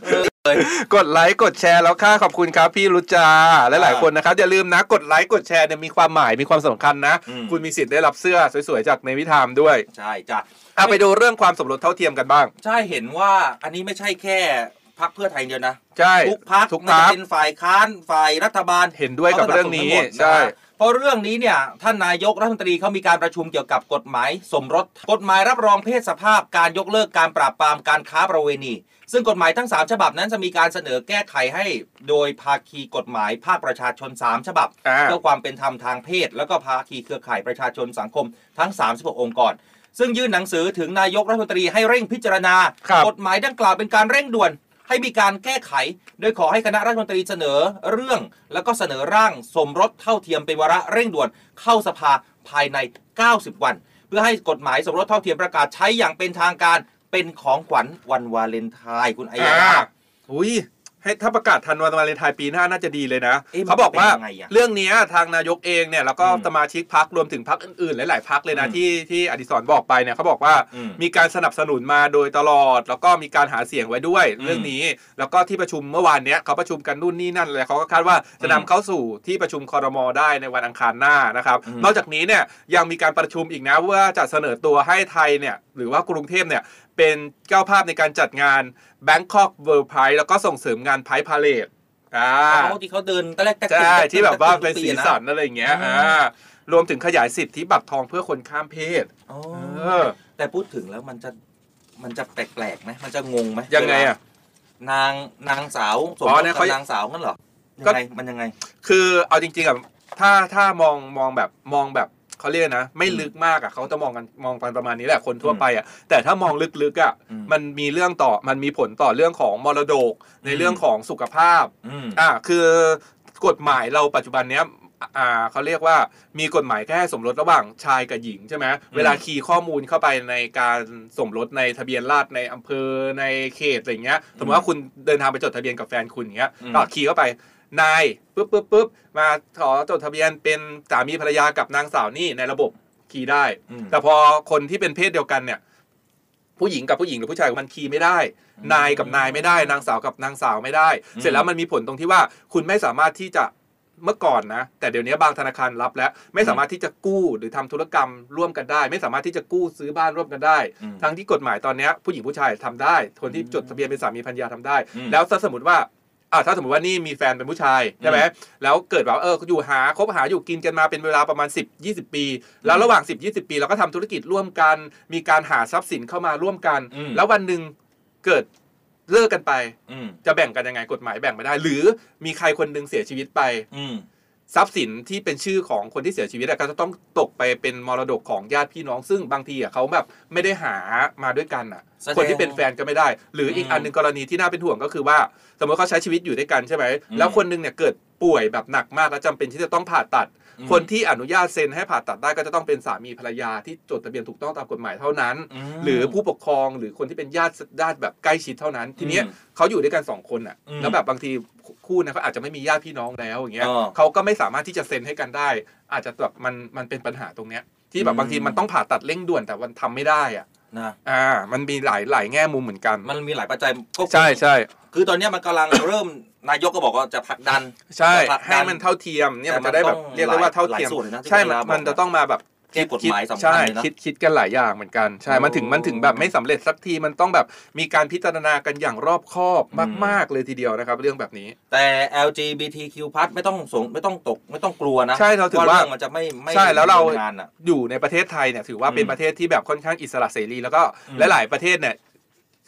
Speaker 2: เออเลย
Speaker 3: กดไลค์กดแชร์แล้วค่ะขอบคุณครับพี่รุจาและหลายๆคนนะครับอย่าลืมนะกดไลค์กดแชร์เนี่ยมีความหมายมีความสำคัญนะ
Speaker 2: อืม
Speaker 3: คุณมีสิทธิ์ได้รับเสื้อสวยๆจากในวิธามด้วย
Speaker 2: ใช่จ้ะ
Speaker 3: เอาไปดูเรื่องความสมรสเท่าเทียมกันบ้าง
Speaker 2: ใช่เห็นว่าอันนี้ไม่ใช่แค่พักเพื่อไทยเดียวนะ
Speaker 3: ใช่
Speaker 2: ทุกพัก
Speaker 3: ทุก
Speaker 2: ไม่
Speaker 3: พั
Speaker 2: ว่
Speaker 3: ก
Speaker 2: จะเป็นฝ่ายค้านฝ่ายรัฐบาล
Speaker 3: เห็นด้วยกับเรื่องนี้
Speaker 2: ขาสบสทั้งหมดะ
Speaker 3: ใช่
Speaker 2: เพราะเรื่องนี้เนี่ยท่านนายกรัฐมนตรีเขามีการประชุมเกี่ยวกับกฎหมายสมรส กฎหมายรับรองเพศสภาพการยกเลิกการปราบปรามการค้าประเวณี ซึ่งกฎหมายทั้ง 3 ฉบับนั้นจะมีการเสนอแก้ไขให้ โดยภาคีกฎหมายภาคประชาชน 3 ฉบับ
Speaker 3: อ่า
Speaker 2: เพื่อความเป็นธรรมทางเพศ แล้วก็ภาคีเครือข่ายประชาชนสังคมทั้ง 36 องค์กรซึ่งยื่นหนังสือถึงนายกรัฐมนตรีให้เร่งพิจารณา
Speaker 3: ครับ
Speaker 2: กฎหมายดังกล่าวเป็นการเร่งด่วน ให้มีการแก้ไข โดยขอให้คณะรัฐมนตรีเสนอเรื่อง แล้วก็เสนอร่างสมรสเท่าเทียมเป็นวาระเร่งด่วนเข้าสภาภายใน 90 วัน เพื่อให้กฎหมายสมรสเท่าเทียมประกาศใช้อย่างเป็นทางการเป็นของขวัญวันวาเลนไทน์คุณไอ้ยา
Speaker 3: อ่าอุ้ย ให้ถ้าประกาศทันวันวาเลนไทน์ปีหน้าน่าจะดีเลยนะ
Speaker 2: เอ๊ะมัน
Speaker 3: เขาบอกว่า
Speaker 2: เป็นยังไงอะ
Speaker 3: เรื่องเนี้ยทางนายกเองเนี่ยแล้วก็
Speaker 2: อืม
Speaker 3: สมาชิกพักรวมถึงพักอื่นๆ หลาย ๆพักเลยนะ
Speaker 2: อืม
Speaker 3: ที่ที่อดิศรบอกไปเนี่ยเขาบอกว่า
Speaker 2: อืม
Speaker 3: มีการสนับสนุนมาโดยตลอด แล้วก็มีการหาเสียงไว้ด้วย
Speaker 2: อืม
Speaker 3: เรื่องนี้ แล้วก็ที่ประชุมเมื่อวานเนี้ยเขาประชุมกันนู่นนี่นั่นเลยเขาก็คาดว่าจะนำเข้าสู่ที่ประชุมคอรมอได้ในวันอังคารหน้านะครับ
Speaker 2: อืม
Speaker 3: นอกจากนี้เนี่ยยังมีการประชุมอีกนะว่าจะเสนอตัวให้ไทยเนี่ยหรือว่ากรุงเทพเนี่ย เป็นเจ้าภาพในการจัดงาน Bangkok World Pride แล้วก็ส่งเสริมงาน Pride Parade อ่า
Speaker 2: เขาที่เขาเดินตะแรกตะ
Speaker 3: ใช่
Speaker 2: ตึก
Speaker 3: ที่แบบว่าเป็น
Speaker 2: ทุก
Speaker 3: สี
Speaker 2: อะะ
Speaker 3: สันอะไรอย่างเงี้ย
Speaker 2: อืม
Speaker 3: อ่ารวมถึงขยายสิทธิบัตรทองเพื่อคนข้ามเพศ
Speaker 2: อ๋อ
Speaker 3: เออ
Speaker 2: แต่พูดถึงแล้วมันจะมันจะแปลกๆไหมมันจะงงไหม
Speaker 3: ยังไงอะ
Speaker 2: นางนางสาวสม
Speaker 3: อ๋
Speaker 2: ร
Speaker 3: อ
Speaker 2: ส
Speaker 3: เนี่ย
Speaker 2: กับ
Speaker 3: เขา
Speaker 2: นางสาวงั้นเหรอ
Speaker 3: ก็
Speaker 2: ยังไงมันยังไง
Speaker 3: คือเอาจริงๆอะถ้าถ้ามองมองแบบมองแบบ เขาเรียกนะ ไม่ลึกมากอะเขาจะมองกันมองกันประมาณนี้แหละคนทั่วไปอะแต่ถ้ามองลึกๆอะ
Speaker 2: อืม
Speaker 3: มันมีเรื่องต่อมันมีผลต่อเรื่องของมรดกในเรื่องของสุขภาพ
Speaker 2: อืม
Speaker 3: อ่าคือกฎหมายเราปัจจุบันเนี้ยอ่าเขาเรียกว่ามีกฎหมายแค่สมรสระหว่างชายกับหญิงใช่ไหมเวลาคีย์ข้อมูลเข้าไปในการสมรสในทะเบียนราษฎร์ในอำเภอในเขตอะไรเงี้ยสมมติว่าคุณเดินทางไปจดทะเบียนกับแฟนคุณอย่างเงี้ย
Speaker 2: อืม
Speaker 3: ก็คีย์เข้าไป นายปุ๊บปุ๊บปุ๊บมาขอจดทะเบียนเป็นสามีภรรยากับนางสาวนี่ในระบบคีย์ได้
Speaker 2: อืม
Speaker 3: แต่พอคนที่เป็นเพศเดียวกันเนี่ย ผู้หญิงกับผู้หญิงหรือผู้ชายมันคีย์ไม่ได้
Speaker 2: อืม
Speaker 3: นายกับนายไม่ได้ นางสาวกับนางสาวไม่ได้
Speaker 2: อืม
Speaker 3: เสร็จแล้วมันมีผลตรงที่ว่าคุณไม่สามารถที่จะเมื่อก่อนนะ แต่เดี๋ยวนี้บางธนาคารรับแล้ว ไม่สามารถที่จะกู้หรือทำธุรกรรมร่วมกันได้ ไม่สามารถที่จะกู้ซื้อบ้านร่วมกันได้
Speaker 2: อืม
Speaker 3: ทั้งที่กฎหมายตอนเนี้ยผู้หญิงผู้ชายทำได้คนที่
Speaker 2: อืม
Speaker 3: จดทะเบียนเป็นสามีภรรยาทำได้
Speaker 2: อืม
Speaker 3: แล้วถ้าสมมติว่า อ่าถ้าสมมติว่านี่มีแฟนเป็นผู้ชายใช่ไหมแล้วเกิดแบบเอออยู่หาคบหาอยู่กินกันมาเป็นเวลาประมาณ 10 20 ปี แล้วระหว่าง 10 20 ปีเราก็ทำธุรกิจร่วมกัน มีการหาทรัพย์สินเข้ามาร่วมกัน
Speaker 2: อืม
Speaker 3: แล้ววันหนึ่งเกิดเลิกกันไป
Speaker 2: อืม
Speaker 3: จะแบ่งกันยังไงกฎหมายแบ่งไม่ได้ หรือมีใครคนหนึ่งเสียชีวิตไป
Speaker 2: อืม
Speaker 3: ทรัพย์สินที่เป็นชื่อของคนที่เสียชีวิตอะก็จะต้องตกไปเป็นมรดกของญาติพี่น้องซึ่งบางทีอะเขาแบบไม่ได้หามาด้วยกันอะ
Speaker 2: แสดง
Speaker 3: คนที่เป็นแฟนก็ไม่ได้ หรืออีก
Speaker 2: อืม
Speaker 3: อันหนึ่งกรณีที่น่าเป็นห่วงก็คือว่า สมมติเขาใช้ชีวิตอยู่ด้วยกันใช่ไหม
Speaker 2: อืม
Speaker 3: แล้วคนหนึงเนี่ยเกิดป่วยแบบหนักมากแล้วจำเป็นที่จะต้องผ่าตัด
Speaker 2: อืม
Speaker 3: คนที่อนุญาตเซ็นให้ผ่าตัดได้ก็จะต้องเป็นสามีภรรยาที่จดทะเบียนถูกต้องตามกฎหมายเท่านั้น
Speaker 2: ม
Speaker 3: หรือผู้ปกครองหรือคนที่เป็นญาติญาติแบบใกล้ชิดเท่านั้น ทีเนี้ย
Speaker 2: อืม
Speaker 3: เขาอยู่ด้วยกันสองคนอะ
Speaker 2: อืม
Speaker 3: แล้วแบบบางทีคู่นะเขาอาจจะไม่มีญาติพี่น้องแล้วอย่างเงี้ย
Speaker 2: อ๋อ
Speaker 3: เขาก็ไม่สามารถที่จะเซ็นให้กันได้ อาจจะแบบมันมันเป็นปัญหาตรงเนี้ยที่แบ
Speaker 2: อื
Speaker 3: บ
Speaker 2: ม
Speaker 3: บางทีมันต้องผ่าตัดเร่งด่วนแต่มันทำไม่ได้อะ
Speaker 2: นะ
Speaker 3: อ่า มันมีหลายหลายแง่มุมเหมือนกัน
Speaker 2: มันมีหลายปัจจัยก็
Speaker 3: ใช่ใช่
Speaker 2: คือตอนเนี้ยมันกำลังเริ่มนายกก็บอกว่าจะผลักดัน
Speaker 3: ใช่
Speaker 2: จะผลักดัน
Speaker 3: ให้มันเท่าเทียมเนี่ย
Speaker 2: แต่
Speaker 3: มันจะได้แบบ
Speaker 2: มันต้อง
Speaker 3: เรียกได้ว่าเท่าเทียม
Speaker 2: หลายส่วนเลยนะที่
Speaker 3: ใช่
Speaker 2: เวลา
Speaker 3: มัน
Speaker 2: บอก
Speaker 3: จะต้องมาแบบ
Speaker 2: แก้กฎหมายสำคัญ
Speaker 3: ใช่
Speaker 2: เลยนะ
Speaker 3: คิดคิดกันหลายอย่างเหมือนกันใช่
Speaker 2: โอ้
Speaker 3: มันถึงมันถึงแบบไม่สำเร็จสักทีมันต้องแบบมีการพิจารณากันอย่างรอบคอบ
Speaker 2: อืม
Speaker 3: มาก ๆ เลยทีเดียวนะครับ เรื่องแบบนี้
Speaker 2: แต่ LGBTQ+ ไม่ต้องสงไม่ต้องตกไม่ต้องกลัวนะ
Speaker 3: ใช่เราถือว่า
Speaker 2: เรื่องมันจะไม่ไม่
Speaker 3: ใช่แล้วเรา
Speaker 2: ดำนินงานอะ
Speaker 3: อยู่ในประเทศไทยเนี่ยถือว่าเป็น
Speaker 2: อืม
Speaker 3: ประเทศที่แบบค่อนข้างอิสระเสรีแล้วก็
Speaker 2: อืม
Speaker 3: หลาย ๆ ประเทศเนี่ย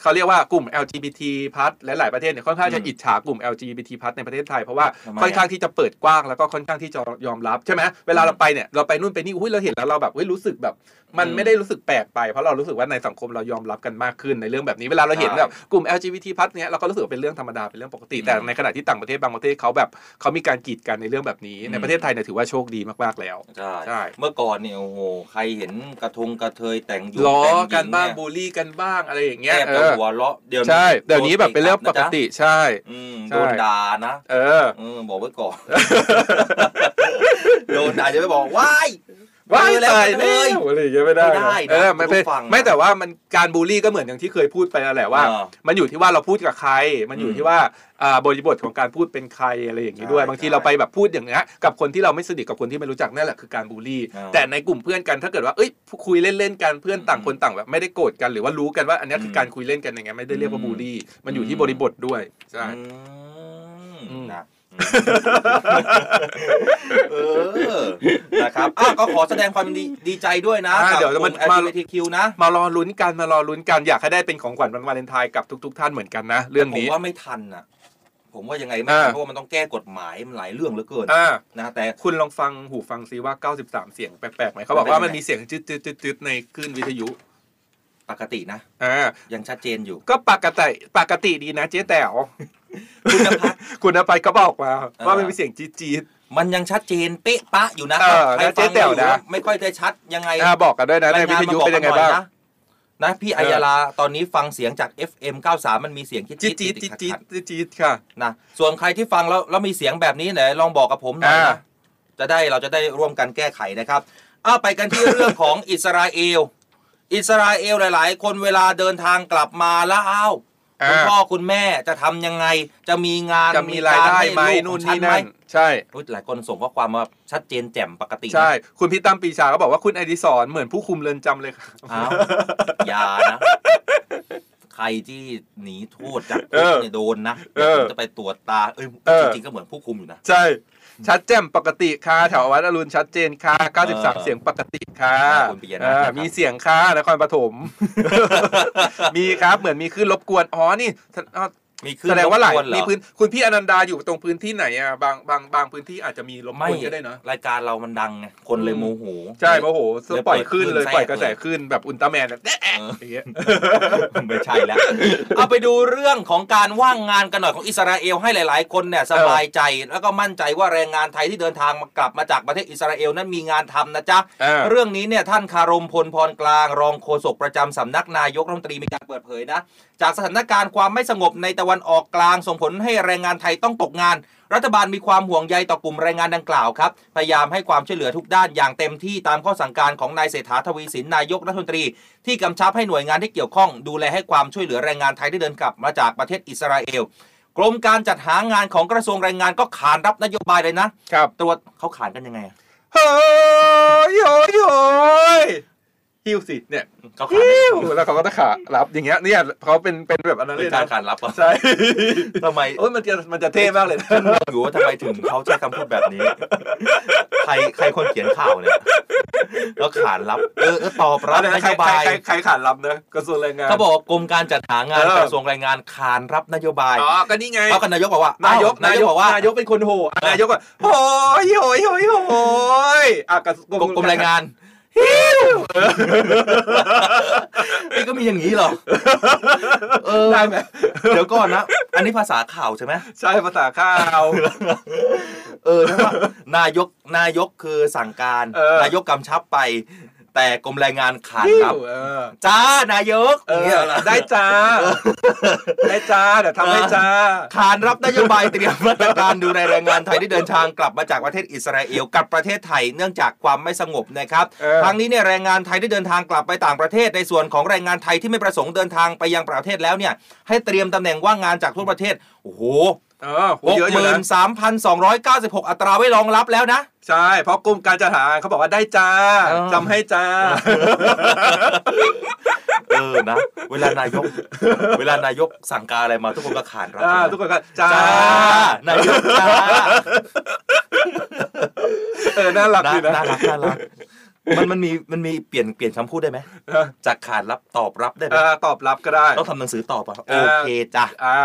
Speaker 3: เขาเรียกว่ากลุ่ม LGBT พัทและหลายประเทศเนี่ยค่อนข้างจะ
Speaker 2: อืม
Speaker 3: อิจฉากลุ่ม LGBT พัทในประเทศไทยเพราะว่า
Speaker 2: ทำไม
Speaker 3: ค่อนข้างที่จะเปิดกว้างแล้วก็ค่อนข้างที่จะยอมรับใช่ไหมเวลาเราไปเนี่ยเราไปนู่นไปนี่อุ้ยเราเห็นแล้วเราแบบอุ้ยรู้สึกแบบ มัน
Speaker 2: อืม
Speaker 3: ไม่ได้รู้สึกแปลกไปเพราะเรารู้สึกว่าในสังคมเรายอมรับกันมากขึ้นในเรื่องแบบนี้เวลาเราเห็น
Speaker 2: ใช่
Speaker 3: แบบกลุ่ม LGBT พัทเนี่ยเราก็รู้สึกว่าเป็นเรื่องธรรมดาเป็นเรื่องปกติ
Speaker 2: อืม
Speaker 3: แต่ในขณะที่ต่างประเทศบางประเทศเขาแบบเขามีการกีดกันในเรื่องแบบนี้
Speaker 2: อืม
Speaker 3: ในประเทศไทยเนี่ยถือว่าโชคดีมากๆแล้ว
Speaker 2: ใช่
Speaker 3: ใช่
Speaker 2: เมื่อก่อนเนี่ยโอ้โหใครเห็นกระทงกระเทยแต่งหญิง
Speaker 3: ล้อ
Speaker 2: แต่งหญิง
Speaker 3: กันบ้าง
Speaker 2: เย
Speaker 3: บูลลี่กันบ้างอะไรอย่าง
Speaker 2: แท
Speaker 3: เงี้ย
Speaker 2: บ
Speaker 3: เอ
Speaker 2: จะ
Speaker 3: อ
Speaker 2: หัวเราะเดี๋ยวนี้
Speaker 3: ใช่เดี๋ยวนี้แบบเป็นเรื่องปกติใช่
Speaker 2: อืม
Speaker 3: ใช่
Speaker 2: โดนด่านะ
Speaker 3: เออ
Speaker 2: เออบอกไว้ก่อนโดนด่าจะไม่บอกว้าย
Speaker 3: ว้าย
Speaker 2: เจอแล้ว
Speaker 3: ตาย
Speaker 2: เล
Speaker 3: แล้ว
Speaker 2: ย
Speaker 3: อะไรอย่างเงี้ยไม่ได้
Speaker 2: ไม่ได้นะ
Speaker 3: เออไม่เป็น
Speaker 2: ผู้ฟังนะ
Speaker 3: ไม่แต่ว่ามันการบูลลี่ก็เหมือนอย่างที่เคยพูดไปแล้วแหละว่า
Speaker 2: เออ
Speaker 3: มันอยู่ที่ว่าเราพูดกับใคร มันอยู่
Speaker 2: อืม
Speaker 3: ที่ว่าอ่าบริบทของการพูดเป็นใครอะไรอย่างนี้ด้วย
Speaker 2: ใช่
Speaker 3: บางที
Speaker 2: ใช่
Speaker 3: เราไปแบบพูดอย่างเงี้ยกับคนที่เราไม่สนิทกับคนที่ไม่รู้จักนั่นแหละคือการบูลลี่
Speaker 2: อ่า
Speaker 3: แต่ในกลุ่มเพื่อนกันถ้าเกิดว่าเอ้ยคุยเล่นๆกันเพื่อนต่าง
Speaker 2: อืม
Speaker 3: คนต่างแบบไม่ได้โกรธกันหรือว่ารู้กันว่าอันเนี้ยคือ
Speaker 2: ม
Speaker 3: การคุยเล่นกันอย่างเงี้ยไม่ได้เรียกว่า
Speaker 2: อืม
Speaker 3: บูลลี่ มันอยู่
Speaker 2: อื
Speaker 3: ที่
Speaker 2: ม
Speaker 3: บริบทด้วยใช่
Speaker 2: อืม
Speaker 3: อืม
Speaker 2: นะ เออ นะครับอะก็ขอแสดงความดีดีใจด้วยนะ
Speaker 3: อ่า
Speaker 2: กับ
Speaker 3: เดี๋ยว
Speaker 2: กลุ่
Speaker 3: มัน
Speaker 2: ม
Speaker 3: มา
Speaker 2: LGBTQ นะ
Speaker 3: มารอลุ้นกันมารอลุ้นกันอยากให้ได้เป็นของขวัญวันวาเลนไทน์กับทุก ๆ ท่านเหมือนกันนะ เรื่อง
Speaker 2: ผม
Speaker 3: นี้
Speaker 2: ว่าไม่ทันอะ ผมว่ายังไงไม่ทัน
Speaker 3: อ่า
Speaker 2: เพราะว่ามันต้องแก้กฎหมายมันหลายเรื่องเหลือเกิน
Speaker 3: อ่า
Speaker 2: นะแต่
Speaker 3: คุณลองฟังหูฟังซิว่า 93 เสียงแปลกๆไหมเขาบอกว่ามันมีเสียงจืดๆๆๆในคลื่นวิทยุ
Speaker 2: ปกตินะ
Speaker 3: อ่า
Speaker 2: ยังชัดเจนอยู่
Speaker 3: ก็ปกติปกติดีนะเจ๊แต๋ว
Speaker 2: คุณพัฒน์
Speaker 3: คุณนภัยก็บอกมา
Speaker 2: อ่า
Speaker 3: ว่ามันมีเสียงจี๊ด
Speaker 2: มันยังชัดเจนเป๊ะปะอยู่นะ
Speaker 3: เออ
Speaker 2: ใคร
Speaker 3: แล้วเจ๊
Speaker 2: ฟัง
Speaker 3: แต๋ว
Speaker 2: อยู่
Speaker 3: นะ
Speaker 2: ไม่ค่อยได้ชัดยังไง
Speaker 3: ๆอ่าบอกกันด้วยนะในวิทยุเป็นยังไงบ้าง
Speaker 2: นะนะพี่อัยยาลาตอนนี้ฟังเสียงจาก FM 93 มันมีเสียงจี๊ด
Speaker 3: จี๊ด
Speaker 2: จี๊
Speaker 3: จี๊
Speaker 2: ด
Speaker 3: ด
Speaker 2: จี๊
Speaker 3: จี๊
Speaker 2: ด
Speaker 3: ดจี๊ดจี๊ดค่ะ
Speaker 2: นะส่วนใครที่ฟังแล้วแล้วมีเสียงแบบนี้ไหนลองบอกกับผมหน่อย
Speaker 3: อ่า
Speaker 2: นะจะได้เราจะได้ร่วมกันแก้ไขนะครับเอาไปกันที่เรื่องของอิสราเอล อิสราเอลหลาย ๆ คนเวลาเดินทางกลับมาแล้วอ้าว คุณ
Speaker 3: อ่า
Speaker 2: พ่อคุณแม่จะทำยังไงจะมีงาน
Speaker 3: จะมีรายได้ไหม
Speaker 2: กให้ลูก
Speaker 3: นู่น
Speaker 2: ของฉั
Speaker 3: นี่นั่นใช่
Speaker 2: อุ๊ยหลายคนส่งข้อความมาชัดเจนแจ่มปกตินะ
Speaker 3: ใช่ คุณพี่ตั้มปีชาก็บอกว่าคุณไอดิสอนเหมือนผู้คุมเรือนจำเลยค่ะ
Speaker 2: อ้าวอย่านะใครที่หนีโทษจาก
Speaker 3: เอ
Speaker 2: คุก
Speaker 3: อ
Speaker 2: เนี่ยโดนนะ
Speaker 3: เออ
Speaker 2: เดี๋ยวผมจะไปตรวจตาเอ้ย
Speaker 3: เออ
Speaker 2: จริงๆก็เหมือนผู้คุมอยู่นะ
Speaker 3: ใช่ ชัดแจ่มปกติค่ะแถววัดอรุณชัดเจนค่ะ
Speaker 2: เออ
Speaker 3: 93 เสียงปกติค่ะ
Speaker 2: ขอบคุณปิยะนัท
Speaker 3: เออ
Speaker 2: นะครับ
Speaker 3: มีเสียงค่ะนครปฐมมีครับเหมือนมีขึ้นรบกวนอ๋อนี่ อ๋อ
Speaker 2: มีขึ้น
Speaker 3: แสดงว่าหลาย
Speaker 2: รบกนเรอ
Speaker 3: มีพื้นคุณพี่อนันดาอยู่ตรงพื้นที่ไหนอะบางบางบางพื้นที่อาจจะมีรบก
Speaker 2: ไม่
Speaker 3: วนก็ได้เนอะ
Speaker 2: รายการเรามันดังไงคนเลยโมโห
Speaker 3: ใช่โมโห
Speaker 2: เลย
Speaker 3: ปล่อยขึ้นเลย
Speaker 2: แทร
Speaker 3: ปล่อยกระแสขึ้นแบบอุลตร้าแมนแบบแอะแอะ
Speaker 2: เออ
Speaker 3: อย่างเงี้ย
Speaker 2: ไม่ใช่แล้วเอาไปดูเรื่องของการว่างงานกันหน่อยของอิสราเอลให้หลาย ๆ คนเนี่ยสบายใจแล้วก็มั่นใจว่าแรงงานไทยที่เดินทางมากลับมาจากประเทศอิสราเอลนั้นมีงานทำนะจ๊ะ
Speaker 3: อ่า
Speaker 2: เรื่องนี้เนี่ยท่านคารมพลพรกลาง รองโฆษกประจำสำนักนายกรัฐมนตรีมีการเปิดเผยนะ จากสถานการณ์ความไม่สงบในตะวันออกกลางส่งผลให้แรงงานไทยต้องตกงาน รัฐบาลมีความห่วงใยต่อกลุ่มแรงงานดังกล่าวครับ พยายามให้ความช่วยเหลือทุกด้านอย่างเต็มที่ตามข้อสั่งการของนายเศรษฐาทวีสินนายกรัฐมนตรี ที่กำชับให้หน่วยงานที่เกี่ยวข้อง ดูแลให้ความช่วยเหลือแรงงานไทยที่เดินกลับมาจากประเทศอิสราเอลกรมการจัดหางานของกระทรวงแรงงานก็ขานรับนโยบายเลยนะครับตรวจเขาขานกันยังไงอะ
Speaker 3: เฮ้ยโอ้ย โอ้ยฮิวสิเนี่ย
Speaker 2: เขาขาน
Speaker 3: ฮิ
Speaker 2: ยังไง
Speaker 3: วแล้วเขาก็จะขารับอย่างเงี้ยเนี่ยเขาเป็นเป็นแบบอันนั้นเล
Speaker 2: เป็น
Speaker 3: ย
Speaker 2: การ
Speaker 3: นะ
Speaker 2: ขานรับเหรอ
Speaker 3: ใช่
Speaker 2: ทำไม
Speaker 3: โอ้ยมันจะมันจะเท่มากเลยนะ
Speaker 2: อยู่ว่าทำไมถึงเขาใช้คำพูดแบบนี้ ใครใครคนเขียนข่าวเนี่ยแล้วขานรับเออเออตอบรับน
Speaker 3: ใคร
Speaker 2: โย
Speaker 3: ใคร
Speaker 2: บาย
Speaker 3: ใครใครขานรับนะกระทรวงแรงงาน
Speaker 2: เขาบอกว่ากรมการจัดหางาน
Speaker 3: เออ
Speaker 2: กระทรวงแรงงานขานรับนโยบาย
Speaker 3: อ๋อก็นี่ไง
Speaker 2: เขากับนายกบอกว่า
Speaker 3: นายก
Speaker 2: อ้วนายกบอกว่า
Speaker 3: นายกเป็นคนโหอะนายกว่าโอ้ยโอ้ยโอ้ยโอ้ยอะกระทรวง
Speaker 2: กรมกรมแรงงาน นี่ก็มีอย่างนี้เหรอเออ
Speaker 3: ได้ไหม
Speaker 2: เดี๋ยวก่อนนะ อันนี้ภาษาข่าวใช่ไหม
Speaker 3: ใช่ภาษาข้าว
Speaker 2: เออถ้าว่านายกนายกคือสั่งการ
Speaker 3: เออ
Speaker 2: นายกกำชับไป แต่กรมแรงงานขานรับ
Speaker 3: เออ
Speaker 2: จ้านายก
Speaker 3: เอ
Speaker 2: อย่างเงี้ย
Speaker 3: อ
Speaker 2: เหรอ
Speaker 3: ได้จ้า ได้จ้าเดี๋ยวทำให้จ้า
Speaker 2: ขานรับนโยบายเตรียมมาตรการดูแลแรงงานไทยที่เดินทางกลับมาจากประเทศอิสราเอลกลับประเทศไทยเนื่องจากความไม่สงบนะครับ
Speaker 3: เออ
Speaker 2: ครั้งนี้เนี่ยแรงงานไทยที่เดินทางกลับไปต่างประเทศในส่วนของแรงงานไทยที่ไม่ประสงค์เดินทางไปยังประเทศแล้วเนี่ยให้เตรียมตำแหน่งว่างงานจากทั่วประเทศโอ้โห
Speaker 3: เออโห
Speaker 2: หก
Speaker 3: เยอะอ
Speaker 2: ห
Speaker 3: ยู่
Speaker 2: มื่
Speaker 3: นะ
Speaker 2: นสามพันสองร้อยเก้าสิบหกอัตราไว้รองรับแล้วนะ
Speaker 3: ใช่ เพราะกรมการจัดหางานเขาบอกว่าได้จ้า
Speaker 2: เออ
Speaker 3: จำให้จ้า
Speaker 2: เออนะ เวลานายก เวลานายกสั่งการอะไรมาทุกคนก็ขานรับ
Speaker 3: อ่า
Speaker 2: ใช่ไหม
Speaker 3: ทุกคนก็จ้า
Speaker 2: จ้านายกจ้า
Speaker 3: เออน่ารัก
Speaker 2: น่า
Speaker 3: ดีนะ
Speaker 2: น่ารักน่ารักมันมันมีมันมีเปลี่ยนเปลี่ยนคำพูดได้ไหม
Speaker 3: เออ
Speaker 2: จากขานรับตอบรับได้ไหม
Speaker 3: เออตอบรับก็ได้
Speaker 2: ต้องทำหนังสือตอบอะ
Speaker 3: เอ
Speaker 2: โอ
Speaker 3: อ
Speaker 2: เคจ้ะ
Speaker 3: อ่า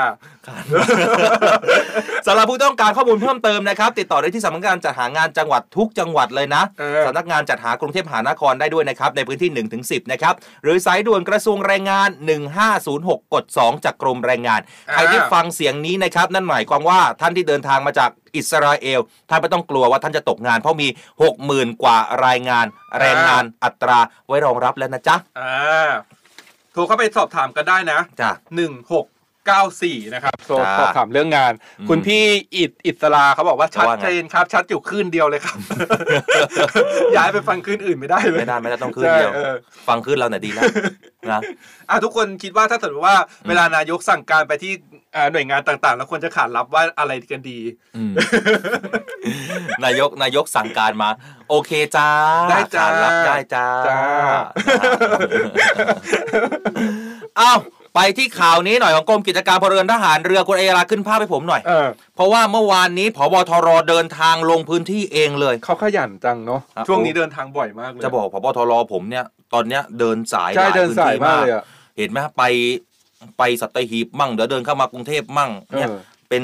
Speaker 2: สำหรับผู้ต้องการข้อมูลเพิ่มเติมนะครับ ติดต่อได้ที่สำนักงานจัดหางานจังหวัดทุกจังหวัดเลยนะ
Speaker 3: เออ
Speaker 2: สำนักงานจัดหากรุงเทพมหานครได้ด้วยนะครับในพื้นที่1ถึง10 นะครับ หรือสายด่วนกระทรวงแรงงาน 1506 กด 2 จากกรมแรงงาน ใครที่ฟังเสียงนี้นะครับ นั่นหมายความว่าท่านที่เดินทางมาจากอิสราเอลท่านไม่ต้องกลัวว่าท่านจะตกงาน เพราะมี 60,000 กว่ารายงาน แรงงานอัตราไว้รองรับแล้วนะจ๊ะ
Speaker 3: อ่าโทรเข้าไปสอบถามกันได้นะ
Speaker 2: จ้ะ
Speaker 3: หนึ่งหก เก้าสี่นะครับโทร
Speaker 2: จ้า
Speaker 3: สอบถามเรื่องงาน
Speaker 2: อืม
Speaker 3: คุณพี่อิดอิสลาเขาบอกว่าชัด
Speaker 2: ว่าไง
Speaker 3: เจนครับ ชัดอยู่คลื่นเดียวเลยครับ ย้ายไปฟังคลื่นอื่นไม่ได้เลย
Speaker 2: ไม่ได้ ไม่ได้ต้องขึ้นเดียว
Speaker 3: ใช่ออ
Speaker 2: ฟังขึ้นเราเนี่ยดีแล้วนะ
Speaker 3: อะทุกคนคิดว่าถ้าสมมติว่าเวลานายกสั่งการไปที่อ่าหน่วยงานต่างๆ แล้วควรจะขานรับว่าอะไรกันดี
Speaker 2: อืมนายกนายกสั่งการมา โอเคจ้า
Speaker 3: ได้จ้า
Speaker 2: ขนรับได้จ้า
Speaker 3: จ้า
Speaker 2: เอ้าไปที่ข่าวนี้หน่อยของกรมกิจการพลเรือนทหารเรือคุณเอราขึ้นภาพให้ผมหน่อย
Speaker 3: เออ
Speaker 2: เพราะว่าเมื่อวานนี้ผบทรเดินทางลงพื้นที่เองเลย
Speaker 3: เขาขยันจังเนาะ
Speaker 2: ครับ
Speaker 3: ช่วงนี้เดินทางบ่อยมากเลย
Speaker 2: จะบอกผบทรผมเนี่ย ตอนเนี้ยเดินสาย
Speaker 3: ใช่
Speaker 2: หล
Speaker 3: เดิน
Speaker 2: พื้
Speaker 3: สาย
Speaker 2: ที่
Speaker 3: มากเลยอะ
Speaker 2: เห็นไหมไปไปสัตหีบมั่งเดี๋ยวเดินเข้ามากรุงเทพมั่งเนี่ย
Speaker 3: เออ
Speaker 2: เป็น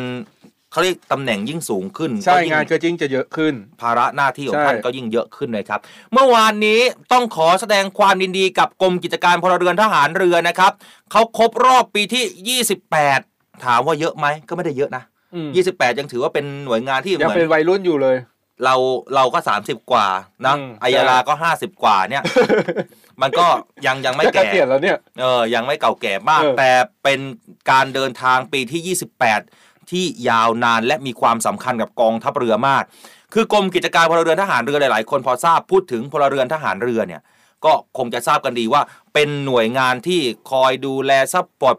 Speaker 2: เขาเรียกตำแหน่งยิ่งสูงขึ้น
Speaker 3: ใช่
Speaker 2: ก็ยิ่
Speaker 3: งานก็จริงจะเยอะขึ้น
Speaker 2: ภาระหน้าที่ของ
Speaker 3: ใช่
Speaker 2: ท่านก็ยิ่งเยอะขึ้นเลยครับ เมื่อวานนี้ต้องขอแสดงความยินดีกับกรมกิจการพลเรือนทหารเรือนะครับเขาครบรอบปีที่ 28 ถามว่าเยอะไหมก็ไม่ได้เยอะนะ
Speaker 3: อืม
Speaker 2: 28 ยังถือว่าเป็นหน่วยงานที่เห
Speaker 3: ยัง
Speaker 2: มือน
Speaker 3: เป็นวัยรุ่นอยู่เลย
Speaker 2: เราเราก็ 30 กว่านะ
Speaker 3: อืม
Speaker 2: อายาลาก็ 50 กว่าเนี่ย มันก็ยังยังไม่
Speaker 3: จะเก
Speaker 2: แก่
Speaker 3: ษียณแล้วเนี่ย
Speaker 2: เออยังไม่เก่าแก่มาก
Speaker 3: เออ
Speaker 2: แต่เป็นการเดินทางปีที่ 28 ที่ยาวนานและมีความสำคัญกับกองทัพเรือมาก คือกรมกิจการพลเรือนทหารเรือหลาย ๆ คนพอทราบพูดถึงพลเรือนทหารเรือเนี่ยก็คงจะทราบกันดีว่า เป็นหน่วยงานที่คอยดูแล support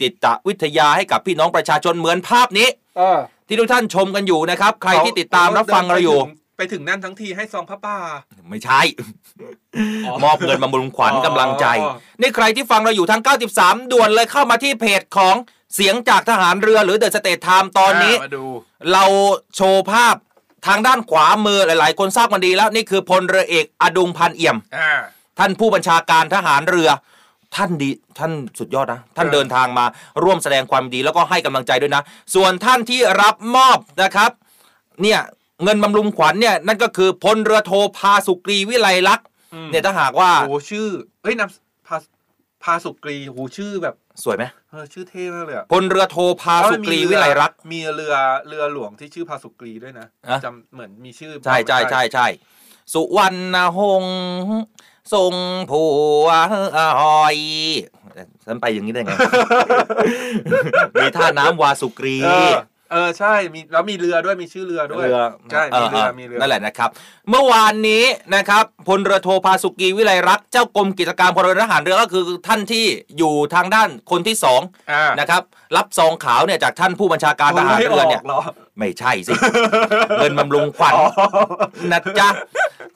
Speaker 2: จิตวิทยาให้กับพี่น้องประชาชนเหมือนภาพนี้
Speaker 3: เออ
Speaker 2: ที่ทุกท่านชมกันอยู่นะครับ ใครที่ติดตามรับฟังเราอยู่
Speaker 3: ไปถึงนั่นทั้งทีให้ซองผ้าป่า
Speaker 2: ไม่ใช่ มอบเงินมาบำรุงขวัญ
Speaker 3: อ๋อ
Speaker 2: กำลังใจ นี่ใครที่ฟังเราอยู่ทาง 93 ด่วนเลยเข้ามาที่เพจของเสียงจากทหารเรือหรือ The States Times ตอนนี้
Speaker 3: มาดู
Speaker 2: เราโชว์ภาพทางด้านขวามือหลาย ๆ คนทราบกันดีแล้วนี่คือพลเรือเอกอดุงพันเอี่ยม
Speaker 3: อ่า
Speaker 2: ท่านผู้บัญชาการทหารเรือท่านดีท่านสุดยอดนะ ท่าน
Speaker 3: เออ
Speaker 2: เดินทางมาร่วมแสดงความดีแล้วก็ให้กำลังใจด้วยนะ ส่วนท่านที่รับมอบนะครับ เนี่ย เงินบำรุงขวัญเนี่ยนั่นก็คือพลเรือโทพาสุกรีวิไลลักษณ์
Speaker 3: อืม
Speaker 2: เนี่ยถ้าหากว่า
Speaker 3: โอ้ชื่อเอ้ยนามพาพาสุกรีโหชื่อแบบ
Speaker 2: สวยไหม
Speaker 3: เออชื่อเท่มากเลยอะ
Speaker 2: พลเรือโทพาสุกรีวิไลรักษ์
Speaker 3: มีเรือเรือหลวงที่ชื่อพาสุกรีด้วยนะ
Speaker 2: อะ
Speaker 3: จำเหมือนมีชื่อ
Speaker 2: ใช่ใช่ใช่ใช่สุวรรณหงษ์ทรงผัวหอยฉันไปอย่างนี้ได้ไง มีท่าน้ำวาสุกรี
Speaker 3: เออ เออใช่มีแล้วมีเรือด้วยมีชื่อเรือด้วย
Speaker 2: เรือ
Speaker 3: ใช่มีเรือมีเรือ
Speaker 2: นั่นแหละนะครับ เมื่อวานนี้นะครับพลเรือโทพาสุกีวิไลรักษ์เจ้ากรมกิจการพลเรือนทหารเรือก็คือท่านที่อยู่ทางด้านคนที่สอง
Speaker 3: อ่า
Speaker 2: นะครับรับซองขาวเนี่ยจากท่านผู้บัญชาการทหารเรือเนี่ย
Speaker 3: โไม่กหรอ
Speaker 2: ไม่ใช่สิเงินบำรุงขวัญ
Speaker 3: อ๋อ
Speaker 2: นะจ๊ะ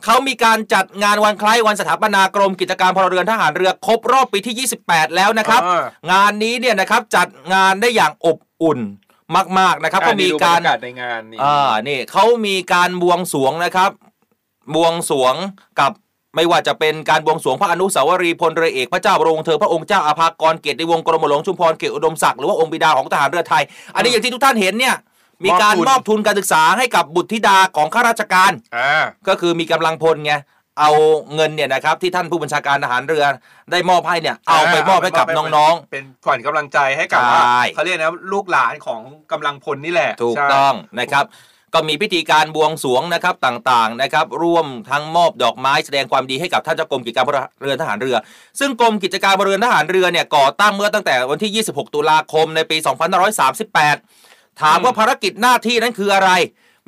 Speaker 2: เขามีการจัดงานวันคล้ายวันสถาปนากรมกิจการพลเรือนทหารเรือครบรอบปีที่ 28 แล้วนะครับ
Speaker 3: อ่างา
Speaker 2: นนี้เนี่ยนะครับจัดงานได้อย่างอบอุ่น มาก ๆนะครับ ก็มี
Speaker 3: ดู
Speaker 2: การ
Speaker 3: บยศในงานนี่
Speaker 2: อ่านี่เขามีการบวงสรวงนะครับ บวงสรวงกับไม่ว่าจะเป็นการบวงสรวงพระอนุสาวรีย์พลเรือเอกพระเจ้าบรมวงศ์เธอพระองค์เจ้าอาภากรเกียรติวงศ์กรมหลวงชุมพรเกียรติอุดมศักดิ์หรือว่าองค์บิดาของทหารเรือไทย อันนี้อย่างที่ทุกท่านเห็นเนี่ยมีการมอบทุนการศึกษาให้กับบุตรธิดาของข้าราชการ
Speaker 3: อ่า
Speaker 2: ก็คือมีกำลังพลไง เอาเงินเนี่ยนะครับที่ท่านผู้บัญชาการทหารเรือได้มอบให้เนี่ยเอาไปมอบให้กับน้อง
Speaker 3: เป็นขวัญกำลังใจให้กับว่า
Speaker 2: ใช่
Speaker 3: เขาเรียกนะลูกหลานของกำลังพลนี่แหละ
Speaker 2: ๆถูก
Speaker 3: ใช่
Speaker 2: ต้องนะครับก็มีพิธีการบวงสรวงนะครับต่างๆนะครับร่วมทั้งมอบดอกไม้แสดงความดีให้กับท่านเจ้ากรมกิจการพลเรือนทหารเรือ ซึ่งกรมกิจการพลเรือนทหารเรือเนี่ยก่อตั้งเมื่อตั้งแต่วันที่ 26 ตุลาคมในปี 2538 ถามว่าภารกิจหน้าที่นั้นคืออะไร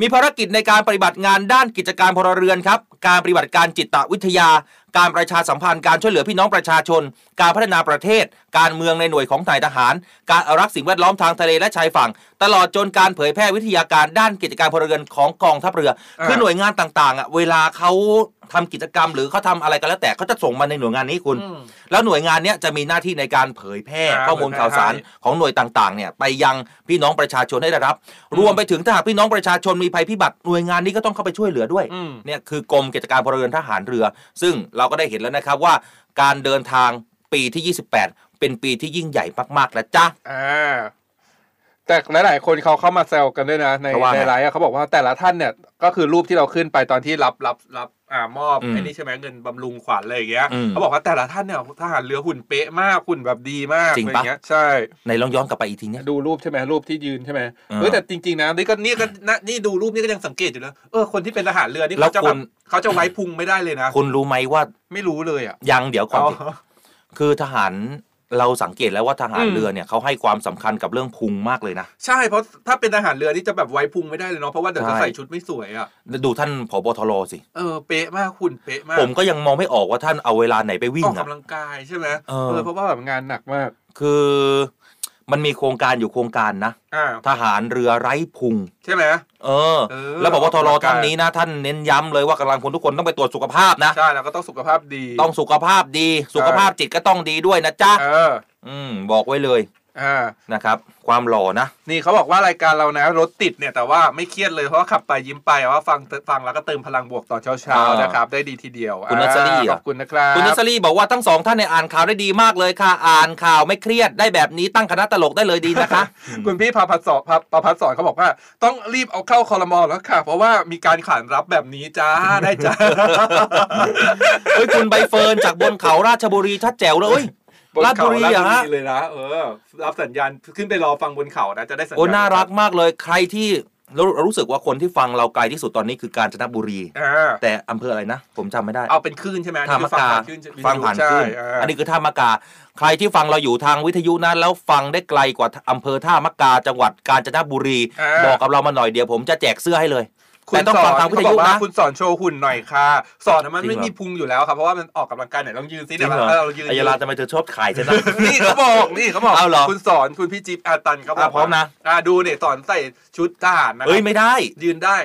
Speaker 2: มีภารกิจในการปฏิบัติงานด้านกิจการพลเรือนครับ การปฏิบัติการจิตวิทยาการประชาสัมพันธ์การช่วยเหลือพี่น้องประชาชน การพัฒนาประเทศ การเมืองในหน่วยของนายทหาร การอนุรักษ์สิ่งแวดล้อมทางทะเลและชายฝั่ง ตลอดจนการเผยแพร่วิทยาการด้านกิจการพลเรือนของกองทัพเรือ
Speaker 3: อ่า
Speaker 2: คือหน่วยงานต่างๆอะเวลาเขาทำกิจกรรมหรือเขาทำอะไรก็แล้วแต่เขาจะส่งมาในหน่วยงานนี้คุณ
Speaker 3: อืม
Speaker 2: แล้วหน่วยงานเนี้ยจะมีหน้าที่ในการเผยแพร่
Speaker 3: อ่า
Speaker 2: ข้อมูลข่าวสาร
Speaker 3: เผยแพร่ให้
Speaker 2: ของหน่วยต่างๆเนี่ยไปยังพี่น้องประชาชนให้ได้รับ รวมไปถึงถ้าหากพี่น้องประชาชนมีภัยพิบัติหน่วยงานนี้ก็ต้องเข้าไปช่วยเหลือด้วย
Speaker 3: อืม
Speaker 2: เนี่ยคือกรมกิจการพลเรือนทหารเรือ ซึ่งเราก็ได้เห็นแล้วนะครับว่าการเดินทางปีที่ 28 เป็นปีที่ยิ่งใหญ่มากๆแล้วจ้า
Speaker 3: อ่าแต่หลายๆคนเขาเข้ามาแซวกันด้วยนะ ใน
Speaker 2: เขาว่าไง
Speaker 3: ในไลฟ์อะเขาบอกว่าแต่ละท่านเนี่ยก็คือรูปที่เราขึ้นไปตอนที่รับรับรับ อ่ามอบ
Speaker 2: อืม
Speaker 3: ไอ้นี่ใช่ไหมเงินบำรุงขวัญอะไรอย่างเงี้ย
Speaker 2: อืม
Speaker 3: เขาบอกว่าแต่ละท่านเนี่ยทหารเรือหุ่นเป๊ะมากหุ่นแบบดีมาก
Speaker 2: จริง
Speaker 3: อะไร
Speaker 2: ปะ
Speaker 3: เงี้ยใช่
Speaker 2: ในลองย้อนกลับไปอีกทีเนี่ย
Speaker 3: ดูรูปใช่ไหมรูปที่ยืนใช่ไหม
Speaker 2: เออ
Speaker 3: เฮ้ยแต่จริงๆนะนี่ก็นี่ก็นะนี่ดูรูปนี่ก็ยังสังเกตอยู่เลยเออคนที่เป็นทหารเรือนี่
Speaker 2: แล้ว
Speaker 3: เขาจะ
Speaker 2: คุ
Speaker 3: แบบ
Speaker 2: ณ
Speaker 3: เขาจะไว้พุงไม่ได้เลยนะ
Speaker 2: คุณรู้ไหมว่า
Speaker 3: ไม่รู้เลยอะ
Speaker 2: ยังเดี๋ยวก่อน
Speaker 3: อ๋อ
Speaker 2: สิคือทหาร เราสังเกตแล้วว่าทหาร
Speaker 3: อืม
Speaker 2: เรือเนี่ยเขาให้ความสำคัญกับเรื่องพุงมากเลยนะ
Speaker 3: ใช่เพราะถ้าเป็นทหารเรือนี่จะแบบไว้พุงไม่ได้เลยเนาะเพราะว่าเดี๋ยวจะ
Speaker 2: ใช่
Speaker 3: ใส่ชุดไม่สวยอะ
Speaker 2: ดูท่านผบทรสิ
Speaker 3: เออเป๊ะมากหุ่นเป๊ะมาก
Speaker 2: ผมก็ยังมองไม่ออกว่าท่านเอาเวลาไหนไปวิ่
Speaker 3: องอก
Speaker 2: อะ
Speaker 3: กำลังกายใช่ไหม
Speaker 2: เออ
Speaker 3: เพราะว่าแบบงานหนักมาก
Speaker 2: คือ มันมีโครงการอยู่โครงการนะ
Speaker 3: อ่า
Speaker 2: ทหารเรือไร้พุง
Speaker 3: ใช่ไหม
Speaker 2: เออ
Speaker 3: เออ
Speaker 2: แล้วพบทร
Speaker 3: ออกกำลังกาย
Speaker 2: ท่านนี้นะ ท่านเน้นย้ำเลยว่ากำลังพลทุกคนต้องไปตรวจสุขภาพนะ
Speaker 3: ใช่แล้วก็ต้องสุขภาพดี
Speaker 2: ต้องสุขภาพดี สุขภาพจิตก็ต้องดีด้วยนะจ๊ะ
Speaker 3: เออ
Speaker 2: อืมบอกไว้เลย
Speaker 3: อ่า
Speaker 2: นะครับความหล่อนะ
Speaker 3: นี่เขาบอกว่ารายการเรานะรถติดเนี่ยแต่ว่าไม่เครียดเลยเพราะว่าขับไปยิ้มไปว่าฟังฟังแล้วก็เติมพลังบวกตอนเช้า
Speaker 2: อ่า
Speaker 3: ๆนะครับได้ดีทีเดียว
Speaker 2: คุณนัสรี
Speaker 3: อ่า
Speaker 2: เหรอ
Speaker 3: ขอบคุณนะครับ
Speaker 2: คุณนัสรีบอกว่าทั้งสองท่านในยอ่านข่าวได้ดีมากเลยค่ะ อ่านข่าวไม่เครียดได้แบบนี้ตั้งคณะตลกได้เลยดีนะคะ
Speaker 3: คุณพี่พาพัฒสอนประพัฒสอนเขาบอกว่า ต้องรีบเอาเข้าคอรมอแล้วค่ะ เพราะว่ามีการขานรับแบบนี้จ้าได้จ้า
Speaker 2: เฮ้ยคุณใบเฟิร์นจากบนเขาราชบุรีชัดแจ๋วเลย เอ้ย
Speaker 3: บน
Speaker 2: ราช
Speaker 3: เขา
Speaker 2: บุรีเหรอฮะ
Speaker 3: เลยนะเออ รับสัญญาณขึ้นไปรอฟังบนเขานะจะได้สัญญาณ
Speaker 2: โอ้น่ารักมากเลยใครที่เราเรารู้สึกว่าคนที่ฟังเราไกลที่สุดตอนนี้คือการจนบุรี
Speaker 3: อ่า
Speaker 2: แต่อำเภออะไรนะ ผมจำไม่ได้
Speaker 3: เอาเป็นคลื่นใช่ไหม
Speaker 2: ท่ามะ
Speaker 3: ฟั
Speaker 2: กา
Speaker 3: ผ่านคลื่น
Speaker 2: ฟังผ่าน
Speaker 3: ใช่
Speaker 2: ขึ้น
Speaker 3: อ่า
Speaker 2: อันนี้คือท่ามะกา ใครที่ฟังเราอยู่ทางวิทยุนั้นแล้วฟังได้ไกลกว่าอำเภอท่ามะกาจังหวัดกาญจนบุรี
Speaker 3: อ่า
Speaker 2: บอกกับเรามาหน่อยเดียวผมจะแจกเสื้อให้เลย
Speaker 3: คุณ
Speaker 2: แต่ต้อง
Speaker 3: ส
Speaker 2: ฟั
Speaker 3: องน
Speaker 2: ทางวิท
Speaker 3: เขาบ
Speaker 2: ยุ
Speaker 3: อกว่า
Speaker 2: นะ
Speaker 3: คุณสอนโชว์หุ่นหน่อยค่ะสอนนะมัน
Speaker 2: จริง
Speaker 3: ไม่
Speaker 2: เหรอ
Speaker 3: มีพุงอยู่แล้วครับเพราะว่ามันออกกำลังกายไหนลองยืนซิ
Speaker 2: จริ
Speaker 3: เนี่ย
Speaker 2: งเหรอ
Speaker 3: เออเรายืน
Speaker 2: อายาลาทำไมเธอชอบขายฉันนะ
Speaker 3: นี่เขาบอกนี่เขาบอก
Speaker 2: เอาเหรอ
Speaker 3: คุณสอนคุณพี่จิ๊บอาตันเขาบอ
Speaker 2: อะ
Speaker 3: ก
Speaker 2: พร้อมนะ
Speaker 3: อ่าดูเนี่ยสอนใส่ชุดทหารนะครั
Speaker 2: เอ้ยไม่ได้
Speaker 3: ยืนได้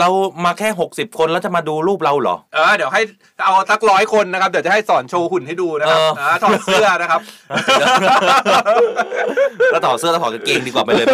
Speaker 2: เรามาแค่ 60 คนแล้วจะมาดูรูปเราเหรอ
Speaker 3: เออเดี๋ยวให้เอาสักร้อยคนนะครับ เดี๋ยวจะให้สอนโชว์หุ่นให้ดูนะครับ
Speaker 2: เออ
Speaker 3: อ่าถอดเสื้อนะครับ
Speaker 2: แล้วถอดเสื้อแล้วถอดกางเกงดีกว่าไปเลย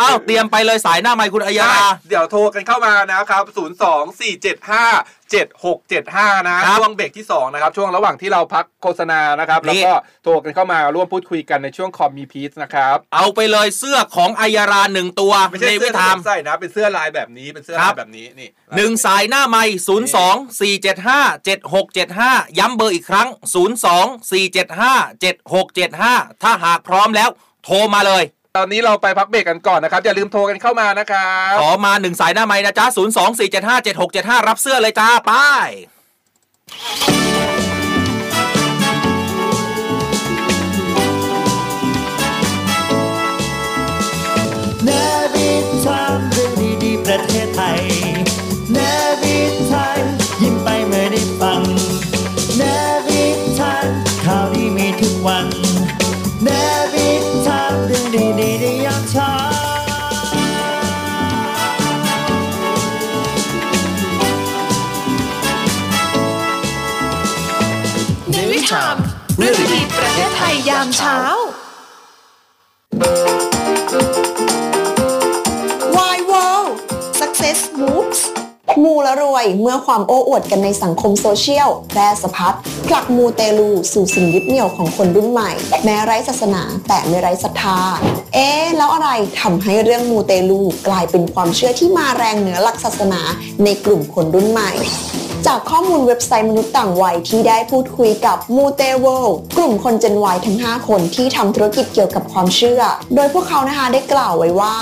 Speaker 2: อ้าวเตรียมไปเลยสายหน้าไมค์คุณอัยยาลา
Speaker 3: เดี๋ยวโทรกันเข้ามานะครับ 0 2 4 7 5 7 6 7 5 นะ
Speaker 2: ครับ
Speaker 3: ช่วงเบรกที่ 2 นะครับ ช่วงระหว่างที่เราพักโฆษณานะครับ
Speaker 2: นี่
Speaker 3: แล้วก็โทรกันเข้ามาร่วมพูดคุยกันในช่วงคอมมีพีซนะครับ
Speaker 2: เอาไปเลยเสื้อของอัยยาลาหนึ่งตัว
Speaker 3: ไม่ใช่
Speaker 2: ใน
Speaker 3: เสื้
Speaker 2: วิ
Speaker 3: อที่
Speaker 2: ธาม
Speaker 3: ผมใส่นะ เป็นเสื้อลายแบบนี้เป็นเสื้อ
Speaker 2: ครั
Speaker 3: ลา
Speaker 2: บ
Speaker 3: ยแบบนี้นี่
Speaker 2: หนึ่งสายหน้าไมค์ศูนย์สองสี่เจ็ดห้าเจ็ดหกเจ็ดห้าย้ำเบอร์อีกครั้งศูนย์สองสี่เจ็ดห้าเจ็ดหกเจ็ดห้าถ้าหากพร้อมแล้ว โทรมาเลย
Speaker 3: ตอนนี้เราไปพักเบรกกันก่อนนะครับ อย่าลืมโทรกันเข้ามานะครับ
Speaker 2: ขอมาหนึ่งสายหน้าไม้นะจ๊ะศูนย์สองสี่เจ็ดห้าเจ็ดหกเจ็ดห้ารับเสื้อเลยจ้า ไป
Speaker 4: ศไทยยามเช้า
Speaker 5: Why World Success Moves มูและรวยเมื่อความโอ้อวดกันในสังคมโซเชียลแพร่สะพัดผลักมูเตลูสู่สิ่งยึดเหนี่ยวของคนรุ่นใหม่ แม้ไร้ศาสนาแต่ไม่ไร้ศรัทธา เอ๊ะแล้วอะไรทำให้เรื่องมูเตลูกลายเป็นความเชื่อที่มาแรงเหนือหลักศาสนาในกลุ่มคนรุ่นใหม่ จากข้อมูลเว็บไซต์มนุษย์ต่างวัยที่ได้พูดคุยกับมูเตเวลกลุ่มคนเจนวัยทั้ง 5 คนที่ทำธุรกิจเกี่ยวกับความเชื่อ โดยพวกเขานะคะได้กล่าวไว้ว่า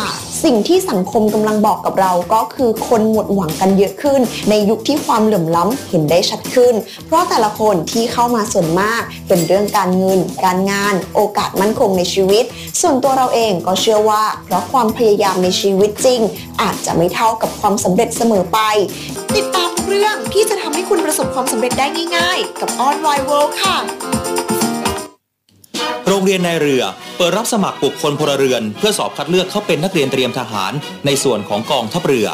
Speaker 5: สิ่งที่สังคมกำลังบอกกับเราก็คือคนหมดหวังกันเยอะขึ้น ในยุคที่ความเหลื่อมล้ำเห็นได้ชัดขึ้น เพราะแต่ละคนที่เข้ามาส่วนมาก เป็นเรื่องการเงิน การงาน โอกาสมั่นคงในชีวิต ส่วนตัวเราเองก็เชื่อว่า เพราะความพยายามในชีวิตจริง อาจจะไม่เท่ากับความสำเร็จเสมอไป ติดตามเรื่องที่จะทำให้คุณประสบความสำเร็จได้ง่ายๆ กับออนไลน์เวิลด์ค่ะ
Speaker 6: โรงเรียนในเรือ เปิดรับสมัครบุคคลพลเรือน เพื่อสอบคัดเลือกเข้าเป็นนักเรียนเตรียมทหาร ในส่วนของกองทัพเรือ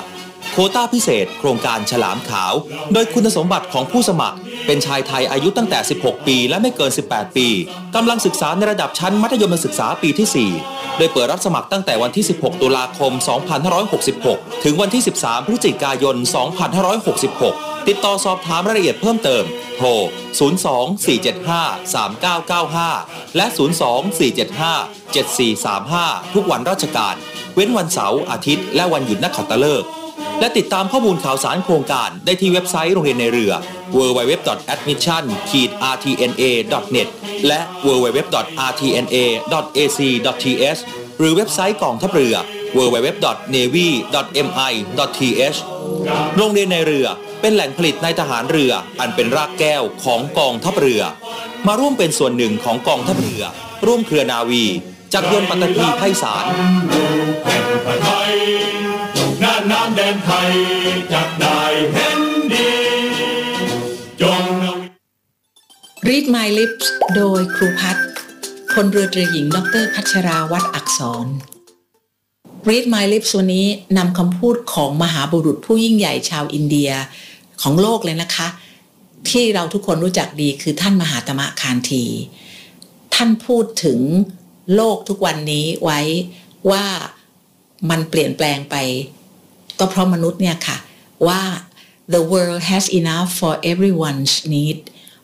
Speaker 6: โคต้าพิเศษ โครงการฉลามขาว โดยคุณสมบัติของผู้สมัคร เป็นชายไทยอายุตั้งแต่ 16 ปี และไม่เกิน 18 ปีกำลังศึกษาในระดับชั้นมัธยมศึกษาปีที่ 4 โดยเปิดรับสมัครตั้งแต่วันที่ 16 ตุลาคม 2566 ถึงวันที่ 13 พฤศจิกายน 2566 ติดต่อสอบถามรายละเอียดเพิ่มเติม โทร 02-475-3995 และ 02-475-7435 ทุกวันราชการ เว้นวันเสาร์อาทิตย์ และวันหยุดนักขัตฤกษ์ และติดตามข้อมูลข่าวสารโครงการได้ที่เว็บไซต์โรงเรียนในเรือ www.admission-rtna.net และ www.rtna.ac.th หรือเว็บไซต์กองทัพเรือ www.navy.mi.th โรงเรียนในเรือเป็นแหล่งผลิตนายทหารเรืออันเป็นรากแก้วของกองทัพเรือ มาร่วมเป็นส่วนหนึ่งของกองทัพเรือ ร่วมเครือนาวี จากยนต์ปัตตภีไพศาล
Speaker 7: ไทยหน้าน้ำ แดนไทยจับได้เห็นดี จง
Speaker 8: Read My Lips โดยครูพัฒน์พลเรือตรีหญิง ดรพัชราวัดอักษร Read My Lips วันนี้นำคำพูดของมหาบุรุษผู้ยิ่งใหญ่ชาวอินเดียของโลกเลยนะคะ ที่เราทุกคนรู้จักดีคือท่านมหาตมะคานที ท่านพูดถึงโลกทุกวันนี้ไว้ว่ามันเปลี่ยนแปลงไป ก็เพราะมนุษย์เนี่ยค่ะว่า the world has enough for everyone's need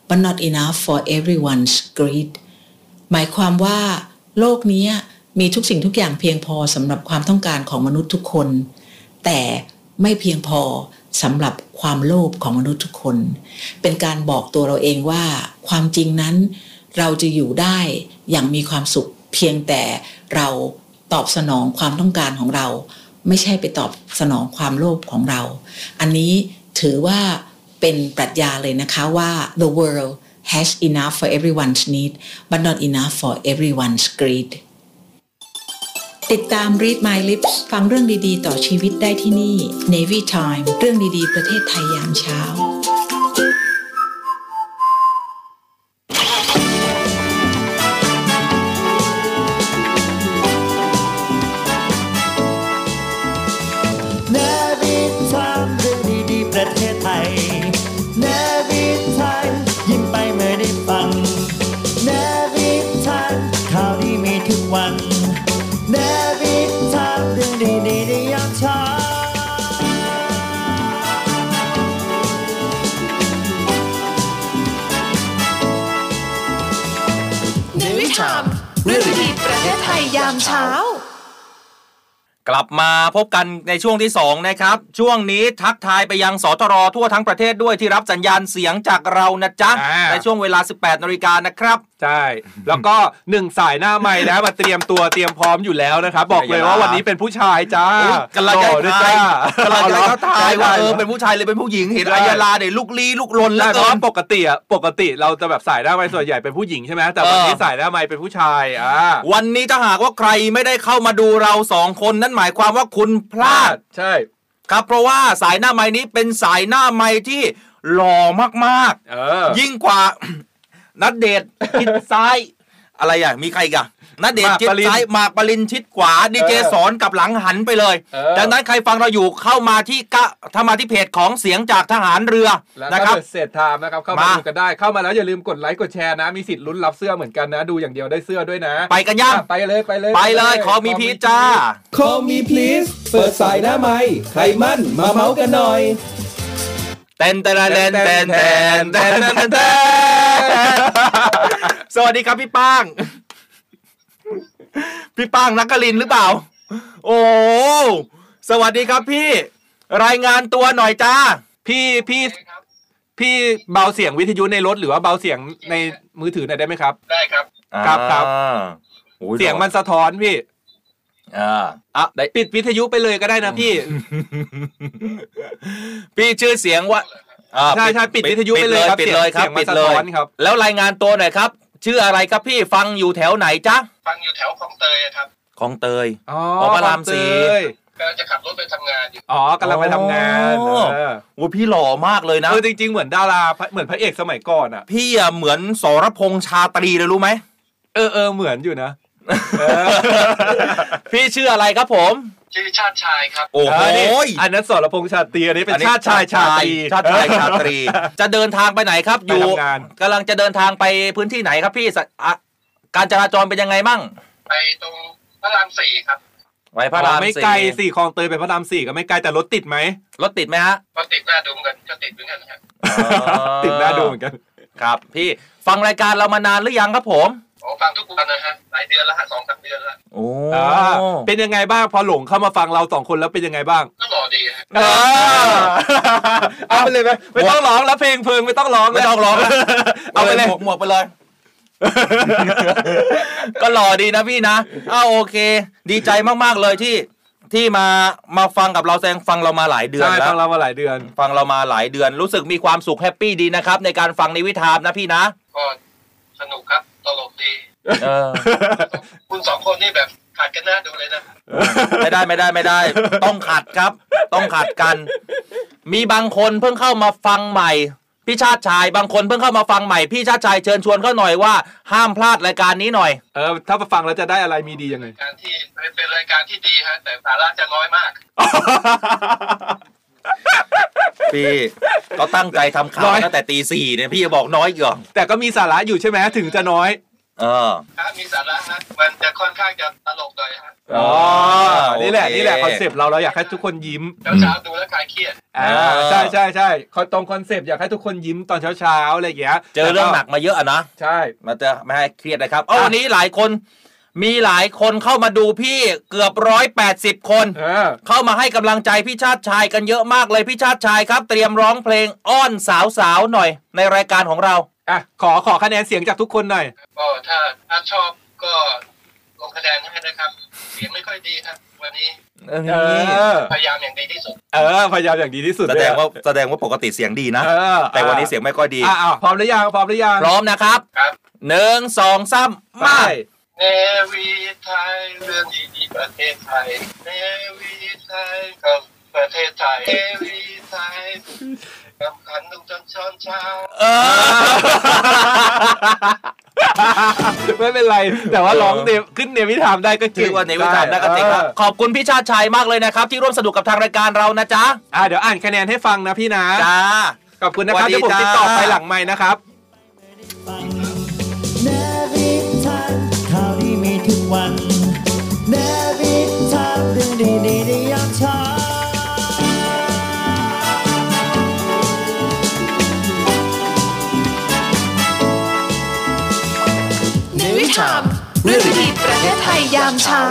Speaker 8: but not enough for everyone's greed หมายความว่าโลกนี้มีทุกสิ่งทุกอย่างเพียงพอสำหรับความต้องการของมนุษย์ทุกคน แต่ไม่เพียงพอสำหรับความโลภของมนุษย์ทุกคน เป็นการบอกตัวเราเองว่า ความจริงนั้น เราจะอยู่ได้อย่างมีความสุขเพียงแต่เราตอบสนองความต้องการของเรา ไม่ใช่ไปตอบสนองความโลภของเรา อันนี้ถือว่าเป็นปรัชญาเลยนะคะว่า the world has enough for everyone's need but not enough for everyone's greed ติดตาม Read My Lips ฟังเรื่องดีๆ ต่อชีวิตได้ที่นี่ Navy Time เรื่องดีๆ ประเทศไทยยามเช้า
Speaker 4: เก
Speaker 2: ลับมาพบกันในช่วงที่ 2 นะครับ ช่วงนี้ทักทายไปยังสทรทั่วทั้งประเทศด้วยที่รับสัญญาณเสียงจากเรานะจ๊ะ
Speaker 3: อ่า
Speaker 2: ในช่วงเวลา 18นาฬิกานะครับ
Speaker 3: ใช่ แล้วก็หนึ่งสายหน้าใหม่นะมาเตรียมตัวเตรียมพร้อมอยู่แล้วนะครับ บอกเลยว่าวันนี้เป็นผู้ชายจ้า
Speaker 2: อุ๊ยกำลังจะ
Speaker 3: โอ้ด้วย
Speaker 2: ทาย
Speaker 3: จ้ากำ
Speaker 2: ลังจะเขาทายว่าเออ
Speaker 3: ได้
Speaker 2: เป็นผู้ชายหรือเป็นผู้หญิงเห็น
Speaker 3: ได้
Speaker 2: อายาลาเนี่ยลุกลี้ลุกลนแล้
Speaker 3: ใช่
Speaker 2: ว
Speaker 3: เพราะ
Speaker 2: เกิน
Speaker 3: ว่าปกติอะปกติเราจะแบบสายหน้าไม้ส่วนใหญ่เป็นผู้หญิงใช่ไหมแต่วันนี้
Speaker 2: เออ
Speaker 3: สายหน้าไม้เป็นผู้ชายอ่า
Speaker 2: วันนี้ถ้าหากว่าใครไม่ได้เข้ามาดูเราสองคนนั่นหมายความว่าคุณพลาด
Speaker 3: ใช่
Speaker 2: ครับเพราะว่าสายหน้าไม้นี้เป็นสายหน้าไม้ที่หล่อมาก
Speaker 3: เออ
Speaker 2: ๆ ยิ่งกว่า นัดเดทชิดซ้าย อะไรอะ มีใครอีกัน นาเด
Speaker 3: ช
Speaker 2: ชิดซ้ายมากปรินชิดขวาดีเจสอนกับหลังหันไปเลยดังนั้นใครฟังเราอยู่เข้ามาที่กะถ้ามาที่เพจของเสียงจากทหารเรือนะครับ
Speaker 3: เสร็จทามนะครับเข้ามาดูกันได้เข้ามาแล้วอย่าลืมกดไลค์กดแชร์นะ มีสิทธิ์ลุ้นรับเสื้อเหมือนกันนะ ดูอย่างเดียวได้เสื้อด้วยนะ
Speaker 2: ไปกันย่า
Speaker 3: ไปเลยไปเลย
Speaker 2: ไปเลยขอมีพีจ้า
Speaker 9: ขอมีพีสเปิดสายหน้าไม้ใครมั่นมาเมาส์กันหน่อย
Speaker 2: เต้นเต้นเต้นเต้นเต้นเต้นสวัสดีครับพี่ป้าง พี่ป้างนักกลินหรือเปล่า โอ้ สวัสดีครับพี่ รายงานตัวหน่อยจ้า
Speaker 3: พี่พี่พี่เบาเสียงวิทยุในรถหรือว่าเบาเสียงในมือถือหน่อยได้ไหมครับครับ ครับ
Speaker 2: อ่าโอ้
Speaker 3: เสียงมันสะท้อนพี่
Speaker 2: อ่า
Speaker 3: อะปิดวิทยุไปเลยก็ได้นะพี่
Speaker 2: พี่ชื่อเสียงว่าอ่า
Speaker 3: ใช่ใช่ปิดวิทยุไปเลยครับ
Speaker 2: ปิดเลยครับ
Speaker 3: เสียงมัน
Speaker 2: ปิดเลย
Speaker 3: สะท้อนครับ
Speaker 2: แล้วรายงานตัวหน่อยครับ ชื่ออะไรครับพี่ฟังอยู่แถวไหนจ๊ะ
Speaker 10: ฟังอยู่แถวคลองเตยอะครับ
Speaker 2: คลองเตย
Speaker 3: อ๋อ
Speaker 2: อ๋อพระรามสี่
Speaker 3: เตย
Speaker 10: กำลังจะขับรถไปทำงานอยู่
Speaker 3: อ๋อกำลังไปทำงาน
Speaker 2: อ๋อ
Speaker 3: เออ
Speaker 2: โอ้พี่หล่อมากเลยนะ
Speaker 3: เออจริง ๆ เหมือนดาราเหมือนพระเอกสมัยก่อนอะ
Speaker 2: พี่อะเหมือนสรพงษ์ชาตรีเลยรู้ไหม
Speaker 3: เออเออเหมือนอยู่นะ
Speaker 2: พี่ชื่ออะไรครับผม
Speaker 10: ชื่อชาติชายครับ
Speaker 2: โอ้โห
Speaker 3: เนี่อันนั้นสรพงษ์ชาตรีอันนี้เป็น
Speaker 2: อันนี้
Speaker 3: ชาติชายชาตรี
Speaker 2: ชาติชายชาตรี จะเดินทางไปไหนครับ อยู่
Speaker 3: ไปทำงาน
Speaker 2: กำลังจะเดินทางไปพื้นที่ไหนครับพี่สะอะการจราจรเป็นยังไงมั่ง
Speaker 10: ไปตรงพระรามสี่ครับ
Speaker 2: ไปพระราม
Speaker 3: ไม่
Speaker 2: สี่
Speaker 3: ไกลสี่คลองเตยไปพระรามสี่ก็ไม่ไกลแต่รถติดไหม
Speaker 2: รถติดไหมฮะ
Speaker 10: ก็ติดหน้าดูเหมือนกันก็ติดเหมือนกันครับ
Speaker 3: ติดหน้าดูเหมือนกัน
Speaker 2: ครับ พี่ฟังรายการเรามานานหรือยังครับผม
Speaker 10: โอ้ฟังทุกวันนะฮะหลายเดือนแล้วฮะสองสามเดือนแล้ว
Speaker 2: โอ้
Speaker 3: อ่าเป็นยังไงบ้างพอหลงเข้ามาฟังเราสองคนแล้วเป็นยังไงบ้าง
Speaker 10: ก็หล่อดีฮะ
Speaker 3: เออเอาไปเลยไหมไม่ต้องร้องแล้วเพลงเพลงไม่ต้องร้อง
Speaker 2: ไม่ต้องร้องแล้ว
Speaker 3: เอาไปเลย
Speaker 2: หมวกหมวกไปเลย ก็หล่อดีนะพี่นะอ้าวโอเค ดีใจมากๆเลยที่ที่มามาฟังกับเราแซงฟังเรามาหลายเดือน
Speaker 3: ใช่
Speaker 2: แล้
Speaker 3: ฟั
Speaker 2: ว
Speaker 3: งเรามาหลายเดือน
Speaker 2: ฟังเรามาหลายเดือนรู้สึกมีความสุขแฮปปี้ดีนะครับ ในการฟังในวิธามนะพี่นะ
Speaker 10: ก็สนุกครับต ลกดี
Speaker 2: เออ
Speaker 10: คุณสองคนนี่แบบขาดกันหน้าดูเลยนะ
Speaker 2: ไม่ได้ไม่ได้ไม่ได้ ต้องขัดครับ ต้องขัดกัน มีบางคนเพิ่งเข้ามาฟังใหม่ พี่ชาติชายบางคนเพิ่งเข้ามาฟังใหม่ พี่ชาติชายเชิญชวนเขาหน่อยว่า ห้ามพลาดรายการนี้หน่อย
Speaker 3: เออ ถ้ามาฟังแล้วจะได้อะไรมีดียังไง
Speaker 10: การที่เป็นรายการที่ดีฮะแต่สาระจะน้อยมาก
Speaker 2: พี่ก็ตั้งใจทำข่าว
Speaker 3: น้อย
Speaker 2: ตั้งแต่ตีสี่เนี่ยพี่จะบอกน้อยอีกเหรอ
Speaker 3: แต่ก็มีสาระอยู่ใช่ไหมถึงจะน้อย
Speaker 2: เออ
Speaker 10: ถ้ามีสาระฮะมันจะค่อนข้างจะตลกหน่อยฮะ
Speaker 3: อ๋อ นี่แหละ
Speaker 2: โอเค
Speaker 3: นี่แหละ concept เราเราอยากให้ทุกคนยิ้ม
Speaker 10: เช้าเช้าๆดูแล้วคลายเครียด
Speaker 3: อ่า
Speaker 2: เออ
Speaker 3: ใช่ใช่ใช่เขาตรง concept อยากให้ทุกคนยิ้มตอนเช้าเช้าๆอะไรอย่างเงี้ย
Speaker 2: เจอเรื่องหนักมาเยอะอะนะ
Speaker 3: ใช่
Speaker 2: มันจะไม่ให้เครียดนะครับเอาวันนี้หลายคน มีหลายคนเข้ามาดูพี่เกือบร้อยแปดสิบคน
Speaker 3: เออ
Speaker 2: เข้ามาให้กำลังใจพี่ชาติชายกันเยอะมากเลยพี่ชาติชายครับ เตรียมร้องเพลงอ้อนสาวๆหน่อย ในรายการของเรา
Speaker 3: อะขอขอคะแนนเสียงจากทุกคนหน่อย
Speaker 10: ก็ถ้าถ้าชอบก็ลงคะแนนให้นะครับ เสียงไม่ค่อยดีครับ วันนี้
Speaker 3: เออ
Speaker 10: พยายามอย่างดีที่สุด
Speaker 3: เออพยายามอย่างดีที่สุด
Speaker 2: แสดงว่าแสดงว่าปกติเสียงดีนะ
Speaker 3: เออ
Speaker 2: แต่วันนี้เสียงไม่ค่อยดี
Speaker 3: อะอะพร้อมหรือยังพร้อมหรือยัง
Speaker 2: พร้อมนะครับ
Speaker 10: ครับ
Speaker 2: หนึ่งสองสาม
Speaker 3: ไป
Speaker 2: มา
Speaker 10: เนวีไทยเรื่องดีๆประเทศไทยเนวีไทยกับประเทศไทยเนวีไทยกำคันทุกจนช้อนเช้า
Speaker 2: เออ
Speaker 3: ไม่เป็นไร แต่ว่าร้องเนวขึ้นเนวิธามได้ก็เก่
Speaker 2: ชื่องว่าในวิจารณ์นักเตะครับขอบคุณพี่ชาติชัยมากเลยนะครับ ที่ร่วมสนุกกับทางรายการเรานะจ๊ะ
Speaker 3: อะเดี๋ยวอ่านคะแนนให้ฟังนะพี่นะ
Speaker 2: จ้า
Speaker 3: ขอบคุณนะครับ
Speaker 2: สวัสดี
Speaker 3: เดี๋ยวผม
Speaker 2: จ้า
Speaker 3: ติดต่อไปหลังไม้นะครับ
Speaker 4: วันเนวิทานเรื่องดีๆในยามเช้า
Speaker 1: ในวิถามเรื่องดีประเทศไทยยามเช้า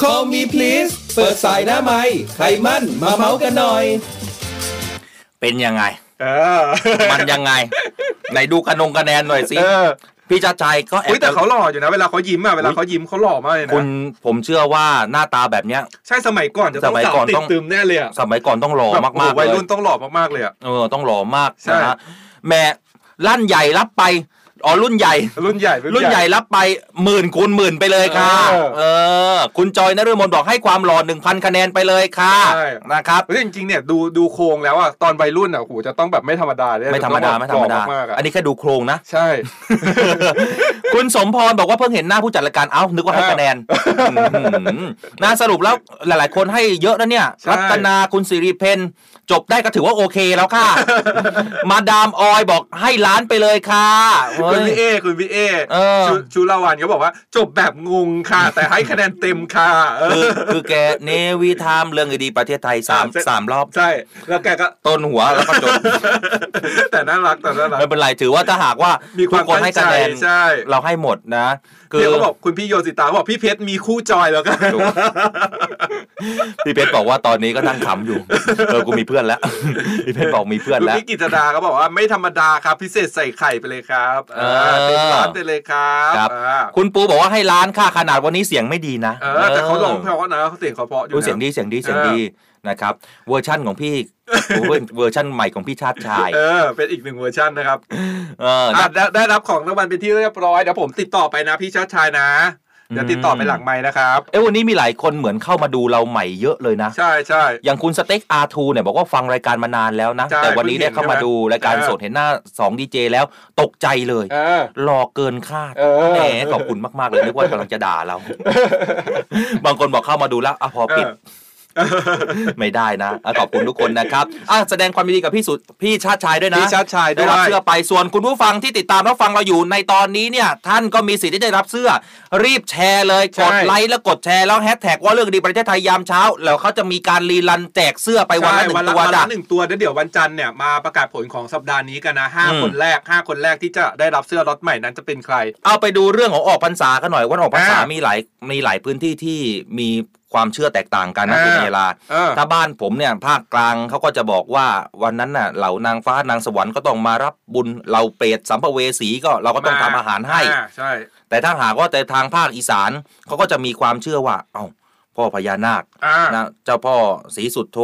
Speaker 9: Call me please เปิดสายหน้าไม้ใครมั่นมาเมาส์กันหน่อย
Speaker 2: เป็นยังไง
Speaker 3: เออ
Speaker 2: มันยังไง ไหนดูคะนงคะแนนหน่อยสิ พี่ชาติชัยก็แอบ
Speaker 3: อุ้ยแต่เขาหล่ออยู่นะเวลาเขายิ้มอะเวลาเขายิ้มเขาหล่อมากเลยนะ
Speaker 2: คุณผมเชื่อว่าหน้าตาแบบเนี้ย
Speaker 3: ใช่สมัยก่อนจะต้อง
Speaker 2: สมัย
Speaker 3: สาว
Speaker 2: ก่อน
Speaker 3: ติ
Speaker 2: ต้
Speaker 3: ด
Speaker 2: อง
Speaker 3: ตึมแน่เลยอะ
Speaker 2: สมัยก่อนต้องหล่อ
Speaker 3: แบบ
Speaker 2: มาก
Speaker 3: โอ้โหวัย
Speaker 2: ๆเลย
Speaker 3: รุ่นต้องหล่อมากๆเลยอะ
Speaker 2: เออต้องหล่อมาก
Speaker 3: ใช่
Speaker 2: นะฮะแหม่ลั่นใหญ่รับไป อ๋อรุ่นใหญ่
Speaker 3: รุ่นใหญ่
Speaker 2: รุ่นใหญ่รับไปหมื่นคูณหมื่นไปเลยค่ะ
Speaker 3: เออ
Speaker 2: เออคุณจอยนฤมลบอกให้ความหล่อหนึ่งพันคะแนนไปเลยค่ะ
Speaker 3: ใช่
Speaker 2: นะครับ
Speaker 3: เฮ้ยจริงๆเนี่ยดูดูโครงแล้วอะตอนวัยรุ่นอะโอ้โหจะต้องแบบไม่ธรรมดาเลย
Speaker 2: ไม่ธรรมดาไม่ธรรมดา
Speaker 3: หล่อมากๆอะ
Speaker 2: อันนี้แค่ดูโครงนะ
Speaker 3: ใช่
Speaker 2: คุณสมพรบอกว่าเพิ่งเห็นหน้าผู้จัดรายการเอ้านึกว่าให้คะแนนอื้อหือน่าสรุปแล้วหลาย ๆ คนให้เยอะนะเนี่ย
Speaker 3: ใช่
Speaker 2: รัตนาคุณสิริเพนจบได้ก็ถือว่าโอเคแล้วค่ะ มาดามออยบอกให้ล้านไปเลยค่ะเฮ้
Speaker 3: คุณ
Speaker 2: ย
Speaker 3: พี่เอคุณพี่เอ
Speaker 2: เออ
Speaker 3: ชูชูลาวันเขาบอกว่า จบแบบงงค่ะ แต่ให้คะแนนเต็มค่ะเอ
Speaker 2: คือ
Speaker 3: อ
Speaker 2: คือแกเนวีไทม์เรื่องดีๆประเทศไทยสาม
Speaker 3: อ่าเสร็จ
Speaker 2: สามรอบ
Speaker 3: ใช่แล้วแกก็
Speaker 2: ต้นหัวแล้วก็จบ
Speaker 3: แต่น่ารักแต่น่ารัก
Speaker 2: ไม่เป็นไรถือว่าถ้าหากว่า
Speaker 3: มีความ
Speaker 2: ทุกคนให้คะแนน
Speaker 3: ตั้งใจใช่
Speaker 2: เราให้หมดนะคือ
Speaker 3: เนี่ยเขาบอกคุณพี่โยสิตาบอกพี่เพชรมีคู่จอยแล้วกัน
Speaker 2: ถูก พี่เพชรบอกว่าตอนนี้ก็นั่งขำอยู่เออกูมีเพื่อนแล้วพี่เพชรบอกมีเพื่อน
Speaker 3: คุณ
Speaker 2: แล้ว
Speaker 3: พี่กิตดาก็บอกว่าไม่ธรรมดาครับ พิเศษใส่ไข่ไปเลยครับ
Speaker 2: เออ
Speaker 3: เต็มร้านไปเลยครับ
Speaker 2: ครับ
Speaker 3: อ่า
Speaker 2: คุณปูบอกว่าให้ล้านค่าขนาดวันนี้เสียงไม่ดีนะ
Speaker 3: เออแต่เขาร้องเพราะนะเขาเสียงเขาเพราะอยู่
Speaker 2: ดู
Speaker 3: นะ
Speaker 2: เสียงดีเสียงดีเสียงดีนะครับเวอร์ชั่นของพี่โอ้ยเวอร์ชั่นใหม่ของพี่ชาติชาย
Speaker 3: เออ เป็นอีกหนึ่งเวอร์ชันนะครับ
Speaker 2: เออ
Speaker 3: อะ
Speaker 2: นะ
Speaker 3: ได้ได้รับของรางวัลเป็นที่เรียบร้อยเดี๋ยวผมติดต่อไปนะพี่ชาติชายนะ เดี๋ยวติดต่อไปหลังไมค์นะครับ
Speaker 2: เอ้ยวันนี้มีหลายคนเหมือนเข้ามาดูเราใหม่เยอะเลยนะ
Speaker 3: ใช่ใช่
Speaker 2: อย่างคุณสเต็กอาทูเนี่ยบอกว่าฟังรายการมานานแล้วนะ
Speaker 3: ใช่
Speaker 2: แต่วันนี้ได้เข้ามาดูรายการ
Speaker 3: เออ
Speaker 2: สดเห็นหน้า2ดีเจแล้วตกใจเลย
Speaker 3: เออ
Speaker 2: หล่อเกินคาด
Speaker 3: เออ
Speaker 2: แหมขอบคุณมากๆเลยนึกว่ากำลังจะด่าเรา บางคนบอกเข้ามาดูแล้วอะพอปิด ไม่ได้นะอะขอบคุณทุกคนนะครับอะแสดงความยินดีกับพี่สุดพี่ชาติชายด้วยนะ
Speaker 3: พี่ชาติชายด้วย
Speaker 2: ได้รับเสื้อไปส่วนคุณผู้ฟังที่ติดตามรับฟังเราอยู่ในตอนนี้เนี่ย ท่านก็มีสิทธิ์ที่ได้รับเสื้อ รีบแชร์เลย
Speaker 3: ใช่
Speaker 2: กดไลค์แล้วกดแชร์แล้วแฮชแท็กว่าเรื่องดีประเทศไทยยามเช้า แล้วเขาจะมีการรีลันแจกเสื้อไปวันละหนึ่
Speaker 3: ใช่วัน
Speaker 2: ง
Speaker 3: ละ
Speaker 2: ตัว
Speaker 3: วัน
Speaker 2: จ้ะ
Speaker 3: ละหนึ่งตัวแล้วเดี๋ยววันจันทร์เนี่ยมาประกาศผลของสัปดาห์นี้กันนะห้า
Speaker 2: อืม
Speaker 3: คนแรกห้าคนแรกที่จะได้รับเสื้อล็อตใหม่นั้นจะเป็นใคร
Speaker 2: เอาไปดูเรื่องของออกพรรษากันหน่อยวันออกพรรษา
Speaker 3: อ่ามี
Speaker 2: มีหลายมีหลายพื้นที่ที่มี ความเชื่อแตกต่างกันนะ
Speaker 3: อ่า
Speaker 2: คุณเวลา
Speaker 3: เออ
Speaker 2: ถ้าบ้านผมเนี่ยภาคกลางเขาก็จะบอกว่าวันนั้นน่ะเหล่านางฟ้านางสวรรค์ก็ต้องมารับบุญเหล่าเปรตสัมภเวสีก็เราก็ต้องทำอาหารให้
Speaker 3: อ่าใช่
Speaker 2: แต่ถ้าหากว่าแต่ทางภาคอีสานเขาก็จะมีความเชื่อว่า เอ้าพ่อพญานาค
Speaker 3: อ่า
Speaker 2: นะเจ้าพ่อศรีสุดโท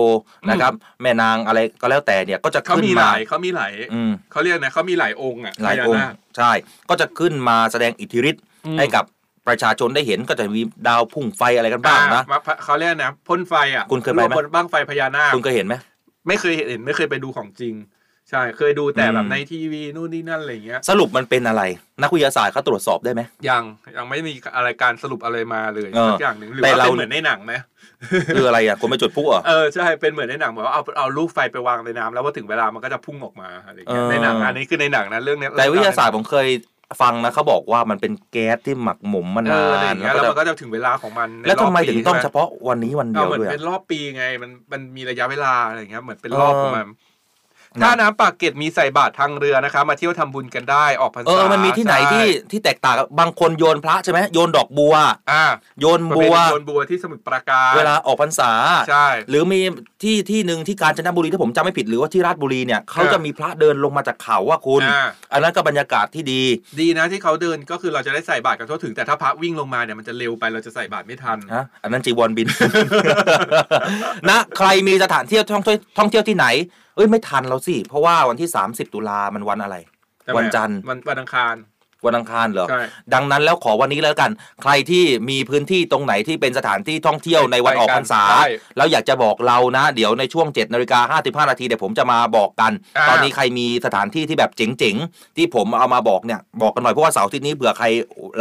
Speaker 2: นะครับ แม่นางอะไรก็แล้วแต่เนี่ยก็จะ
Speaker 3: เขา
Speaker 2: ขึ้น
Speaker 3: มีห
Speaker 2: มา
Speaker 3: ลายเขามีหลาย
Speaker 2: อืม
Speaker 3: เขาเรียกนะเขามีหลายองค์อะ
Speaker 2: หลายองค์
Speaker 3: พญนค
Speaker 2: ใช่ ก็จะขึ้นมาแสดงอิทธิฤทธิ์
Speaker 3: อืม
Speaker 2: ให้กับ ประชาชนได้เห็นก็จะมีดาวพุ่งไฟอะไรกันบ้างนะ
Speaker 3: อ่มาเขาเรียกนะพ่นไฟอะ
Speaker 2: คุณเคยไปไหม
Speaker 3: บนบ้างไฟพญานาค
Speaker 2: คุณเคยเห็นไหม
Speaker 3: ไม่เคยเห็นไม่เคยไปดูของจริงใช่เคยดูแต่แบ
Speaker 2: อื
Speaker 3: บ
Speaker 2: ม
Speaker 3: ในทีวีนู่นนี่นั่นอะไรอย่างเงี้ย
Speaker 2: สรุปมันเป็นอะไร นักวิทยาศาสตร์เขาตรวจสอบได้ไหม
Speaker 3: ยังยังไม่มีอะไรการสรุปอะไรมาเลย
Speaker 2: เออ
Speaker 3: สักอย่างหนึ่งหรือ
Speaker 2: แต่
Speaker 3: ว่า
Speaker 2: เรา
Speaker 3: เป็นเหมือนในหนังไหม
Speaker 2: คืออะไรอะคนไม่จุดพลุเหรอ
Speaker 3: เออใช่เป็นเหมือนในหนังเหมือนว่าเอาเอาลูกไฟไปวางในน้ำแล้วพอถึงเวลามันก็จะพุ่งออกมาอะไรอย่างเงี้ย
Speaker 2: เออ
Speaker 3: ในหนังอันนี้คือในหนังนะเรื่องเนี้ย
Speaker 2: แต่วิทยาศาสตร์ผมเคย ฟังนะเขาบอกว่ามันเป็นแก๊สที่หมักหมมมา
Speaker 3: เอ
Speaker 2: นา
Speaker 3: ออะไรอนย่างเงี้ยแล้ว
Speaker 2: ก็
Speaker 3: มันก็จะถึงเวลาของมันใน
Speaker 2: แล้วทำไม
Speaker 3: รบปี
Speaker 2: ถึงต้อง
Speaker 3: ใช่ห
Speaker 2: เฉพาะวันนี้วันเดี
Speaker 3: เอา
Speaker 2: ยว
Speaker 3: เหมือน
Speaker 2: ด้วย
Speaker 3: เป็น
Speaker 2: อะ
Speaker 3: รอบปีไงมันมันมีระยะเวลาอะไรอย่างเงี้ยเหมือนเป็นรอบ
Speaker 2: เออ
Speaker 3: ของมัน
Speaker 2: นะ
Speaker 3: ถ้าน้ำปากเกร็ดมีใส่บาตรทางเรือนะคะมาเที่ยวทำบุญกันได้ออกพรรษา
Speaker 2: เออมันมีที่ไหนที่ที่แตกต่างกับบางคนโยนพระใช่ไหมโยนดอกบัว
Speaker 3: อ่า
Speaker 2: โยน
Speaker 3: ประ
Speaker 2: บั
Speaker 3: เพ
Speaker 2: ว
Speaker 3: ณีโยนบัวที่สมุทรปราการ
Speaker 2: เวลาออกพรรษา
Speaker 3: ใช่
Speaker 2: หรือมีที่ที่หนึ่งที่กาญจนบุรีถ้าผมจำไม่ผิดหรือว่าที่ราชบุรีเนี่ยเขา
Speaker 3: อ่า
Speaker 2: จะมีพระเดินลงมาจากเขาว่าคุณ
Speaker 3: อ่า
Speaker 2: อันนั้นก็บรรยากาศที่ดี
Speaker 3: ดีนะที่เขาเดินก็คือเราจะได้ใส่บาตรกันทั่วถึงแต่ถ้าพระวิ่งลงมาเนี่ยมันจะเร็วไปเราจะใส่บาตรไม่ทัน
Speaker 2: ฮะอันนั้นจีวรบินนะใครมีสถานเที่ยวท่องเที่ยวท่องเที่ยวที่ไหน เอ้ยไม่ทันแล้วสิ เพราะว่าวันที่ 30 ตุลามันวันอะไร
Speaker 3: ใช่ไหม
Speaker 2: วันจันทร์
Speaker 3: วันวันอังคาร
Speaker 2: วันอังคารเหรอ
Speaker 3: ใช่
Speaker 2: ดังนั้นแล้วขอวันนี้แล้วกัน ใครที่มีพื้นที่ตรงไหนที่เป็นสถานที่ท่องเที่ยวในวันออกพรรษา
Speaker 3: ใช่
Speaker 2: แล้วอยากจะบอกเรานะ เดี๋ยวในช่วง7นาฬิกา55นาทีเดี๋ยวผมจะมาบอกกัน
Speaker 3: อ่า
Speaker 2: ตอนนี้ใครมีสถานที่ที่แบบเจ๋งๆ ที่ผมเอามาบอกเนี่ย บอกกันหน่อยเพราะว่าเสาร์อาทิตย์นี้เผื่อใคร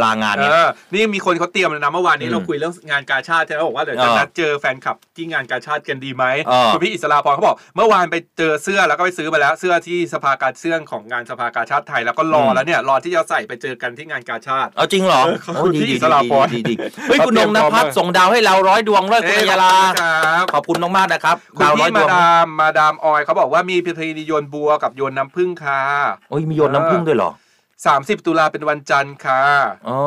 Speaker 2: ลางาน
Speaker 3: เอ
Speaker 2: เนี่ย
Speaker 3: อนี่มีคนเขาเตรียมแล้วนะเมื่อวานนี้
Speaker 2: อืม
Speaker 3: เราคุยเรื่องงานกาชาติใช่ไหมบอกว่าเดี๋ยวจะ
Speaker 2: เออ
Speaker 3: นัดเจอแฟนคลับที่งานกาชาติกันดีไหม
Speaker 2: เออ
Speaker 3: คุณพี่อิสราพรเขาบอกเมื่อวานไปเจอเสื้อแล้วก็ไปซื้อมาแล้วเสื้อที่สภากาเสื้อของงานสภากาชาติไทยแล้วก็รอแล้วเนี่ยรอที่จะใส่ไปเจอกันที่งานกาชาติ
Speaker 2: เอาจริงเหรอ
Speaker 3: เออขอบคุณ
Speaker 2: โอ้ดี
Speaker 3: พี่
Speaker 2: ดี
Speaker 3: อิสราพร
Speaker 2: ดีดีดีเฮ้ย
Speaker 3: เขา
Speaker 2: คุณนงน
Speaker 3: เตรียมพร้อม
Speaker 2: ภัส
Speaker 3: มาก
Speaker 2: ส่งดาวให้เราร้อยดวงเลยคุณ
Speaker 3: เอ้ย
Speaker 2: อัยยาลา
Speaker 3: ขอบคุณครับ
Speaker 2: ขอบคุณมากๆนะครับ
Speaker 3: คุณ
Speaker 2: ดาวร้อย
Speaker 3: พี่
Speaker 2: ด
Speaker 3: มาว
Speaker 2: ง
Speaker 3: ดามมาดามออยเขาบอกว่ามีพิธีโยนบัวกับโยนน้ำผึ้งค่ะ
Speaker 2: โอ้ยมีโยนน้ำผึ้งด้วยเหรอ
Speaker 3: 30 ตุลาเป็นวันจันทร์ค่ะ
Speaker 2: อ๋อ